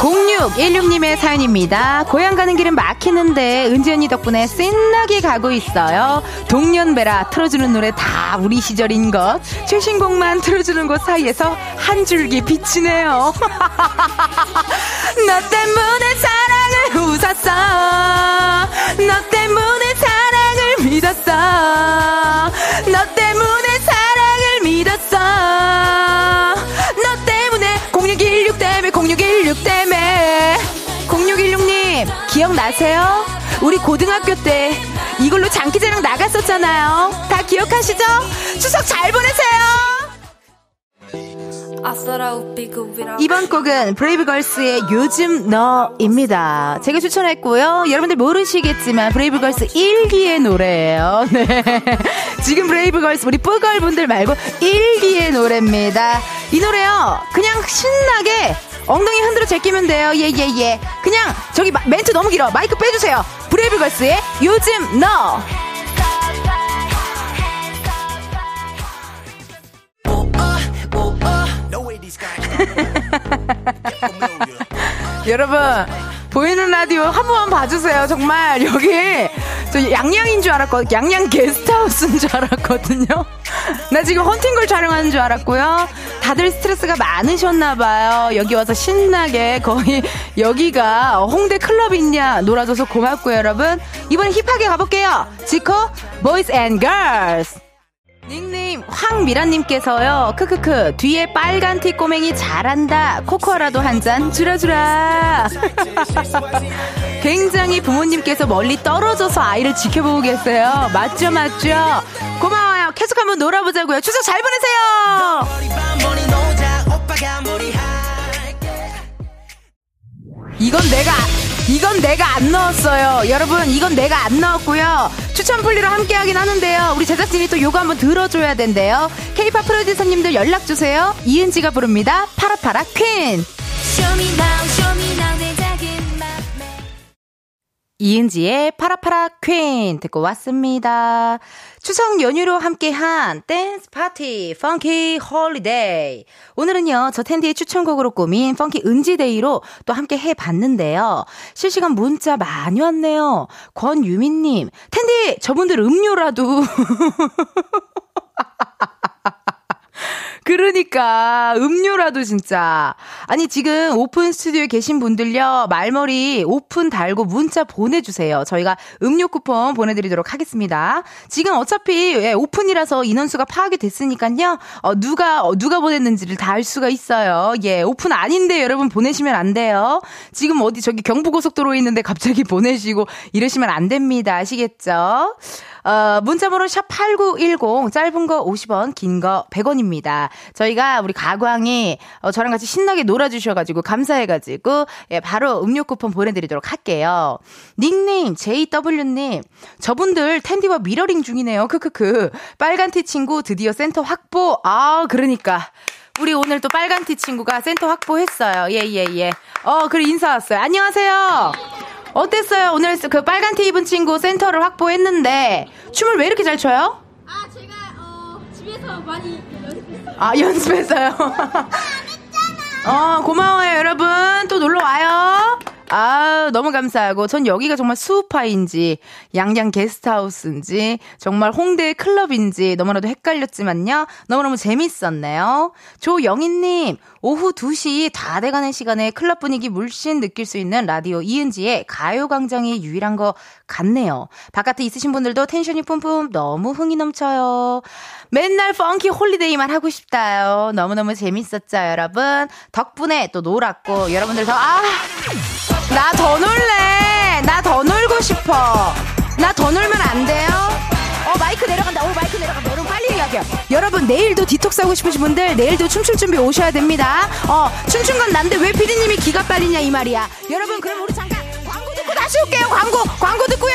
0616님의 사연입니다. 고향 가는 길은 막히는데 은지 언니 덕분에 신나게 가고 있어요. 동년배라 틀어주는 노래 다 우리 시절인 것. 최신곡만 틀어주는 곳 사이에서 한 줄기 비치네요. 너 때문에 사랑을 웃었어. 너 때문에 사랑을 믿었어. 너 때문에 사랑을 믿었어. 너 때문에 0616 때문에 0616 때문에 0616님 기억나세요? 우리 고등학교 때 이걸로 장기자랑 나갔었잖아요. 다 기억하시죠? 추석 잘 보내세요. 이번 곡은 브레이브걸스의 요즘 너입니다. 제가 추천했고요. 여러분들 모르시겠지만 브레이브걸스 1기의 노래예요. 네. 지금 브레이브걸스 우리 쁘걸분들 말고 1기의 노래입니다. 이 노래요. 그냥 신나게 엉덩이 흔들어 제끼면 돼요. 예, 예, 예. 그냥 저기 마- 멘트 너무 길어. 마이크 빼주세요. 브레이브걸스의 요즘 너. 여러분 보이는 라디오 한 번만 봐주세요. 정말 여기 저 양양인 줄 알았거든. 양양 게스트하우스인 줄 알았거든요. 나 지금 헌팅걸 촬영하는 줄 알았고요. 다들 스트레스가 많으셨나봐요. 여기 와서 신나게 거의 여기가 홍대 클럽이냐 놀아줘서 고맙고요, 여러분. 이번에 힙하게 가볼게요. 지코 Boys And Girls. 닉네임 황미란님께서요. 크크크 뒤에 빨간 티 꼬맹이 잘한다. 코코아라도 한잔 주라주라. 굉장히 부모님께서 멀리 떨어져서 아이를 지켜보고 계세요. 맞죠 맞죠? 고마워요. 계속 한번 놀아보자고요. 추석 잘 보내세요. 이건 내가 이건 내가 안 넣었어요. 여러분, 이건 내가 안 넣었고요. 추천 플리로 함께 하긴 하는데요. 우리 제작진이 또 요거 한번 들어줘야 된대요. 케이팝 프로듀서님들 연락 주세요. 이은지가 부릅니다. 파라파라 퀸. 이은지의 파라파라 Queen 듣고 왔습니다. 추석 연휴로 함께한 댄스 파티 Funky Holiday. 오늘은요, 저 텐디의 추천곡으로 꾸민 Funky 은지day로 또 함께 해봤는데요. 실시간 문자 많이 왔네요. 권유민님, 텐디, 저분들 음료라도. 그러니까 음료라도 진짜. 아니 지금 오픈 스튜디오에 계신 분들요 말머리 오픈 달고 문자 보내주세요. 저희가 음료 쿠폰 보내드리도록 하겠습니다. 지금 어차피 예, 오픈이라서 인원수가 파악이 됐으니까요 어, 누가 어, 누가 보냈는지를 다 알 수가 있어요. 예 오픈 아닌데 여러분 보내시면 안 돼요. 지금 어디 저기 경부고속도로에 있는데 갑자기 보내시고 이러시면 안 됩니다. 아시겠죠 어, 문자번호 샵8910, 짧은 거 50원, 긴 거 100원입니다. 저희가 우리 가광이, 어, 저랑 같이 신나게 놀아주셔가지고, 감사해가지고, 예, 바로 음료 쿠폰 보내드리도록 할게요. 닉네임, JW님, 저분들 텐디와 미러링 중이네요. 크크크. 빨간 티 친구 드디어 센터 확보. 아, 그러니까. 우리 오늘 또 빨간 티 친구가 센터 확보했어요. 예, 예, 예. 어, 그래, 인사 왔어요. 안녕하세요. 어땠어요? 오늘 그 빨간 티 입은 친구 센터를 확보했는데 춤을 왜 이렇게 잘 춰요? 아 제가 어 집에서 많이 연습했어요. 아 연습했어요. 어 고마워요 여러분 또 놀러 와요. 아 너무 감사하고 전 여기가 정말 수우파인지 양양 게스트하우스인지 정말 홍대 클럽인지 너무나도 헷갈렸지만요 너무너무 재밌었네요. 조영희님 오후 2시 다 돼가는 시간에 클럽 분위기 물씬 느낄 수 있는 라디오 이은지의 가요광장이 유일한 것 같네요. 바깥에 있으신 분들도 tension이 뿜뿜 너무 흥이 넘쳐요. 맨날 Funky Holiday만 하고 싶다요. 너무너무 재밌었죠, 여러분. 덕분에 또 놀았고, 여러분들 더, 아! 나 더 놀래! 나 더 놀고 싶어! 나 더 놀면 안 돼요? 어, 마이크 내려간다. 오, 마이크 내려간다. 여러분 빨리 이야기해. 여러분, 내일도 디톡스 하고 싶으신 분들, 내일도 춤출 준비 오셔야 됩니다. 어, 춤춘 건 난데 왜 피디님이 기가 빨리냐, 이 말이야. 여러분, 그럼 우리 잠깐 광고 듣고 다시 올게요, 광고! 광고 듣고요!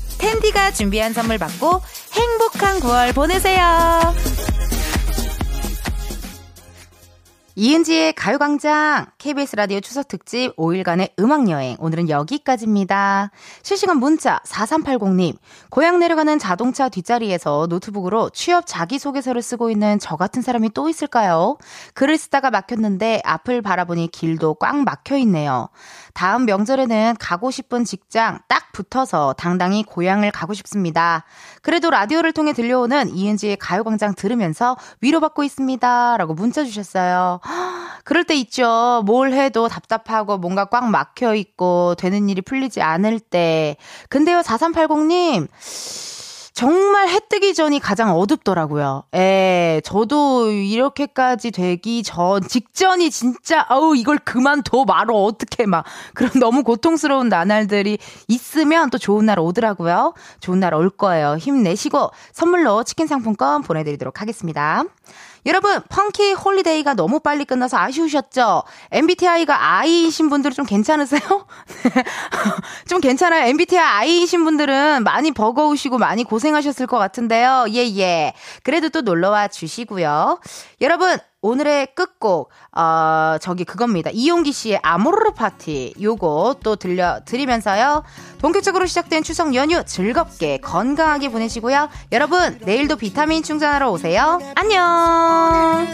텐디가 준비한 선물 받고 행복한 9월 보내세요. 이은지의 가요광장 KBS 라디오 추석 특집 5일간의 음악여행 오늘은 여기까지입니다. 실시간 문자 4380님 고향 내려가는 자동차 뒷자리에서 노트북으로 취업 자기소개서를 쓰고 있는 저 같은 사람이 또 있을까요? 글을 쓰다가 막혔는데 앞을 바라보니 길도 꽉 막혀 있네요. 다음 명절에는 가고 싶은 직장 딱 붙어서 당당히 고향을 가고 싶습니다. 그래도 라디오를 통해 들려오는 이은지의 가요광장 들으면서 위로받고 있습니다. 라고 문자 주셨어요. 그럴 때 있죠. 뭘 해도 답답하고 뭔가 꽉 막혀 있고 되는 일이 풀리지 않을 때. 근데요, 4380님. 정말 해 뜨기 전이 가장 어둡더라고요. 예, 저도 이렇게까지 되기 전, 직전이 진짜, 아우, 이걸 그만둬 말어, 어떻게 막. 그런 너무 고통스러운 나날들이 있으면 또 좋은 날 오더라고요. 좋은 날 올 거예요. 힘내시고 선물로 치킨 상품권 보내드리도록 하겠습니다. 여러분, Funky Holiday가 너무 빨리 끝나서 아쉬우셨죠? MBTI가 I이신 분들은 좀 괜찮으세요? 좀 괜찮아요. MBTI I이신 분들은 많이 버거우시고 많이 고생하셨을 것 같은데요. 예, 예. 그래도 또 놀러와 주시고요. 여러분, 오늘의 끝곡, 어, 저기 그겁니다. 이용기 씨의 아모르 파티. 요거 또 들려, 드리면서요. 본격적으로 시작된 추석 연휴 즐겁게 건강하게 보내시고요. 여러분, 내일도 비타민 충전하러 오세요. 안녕!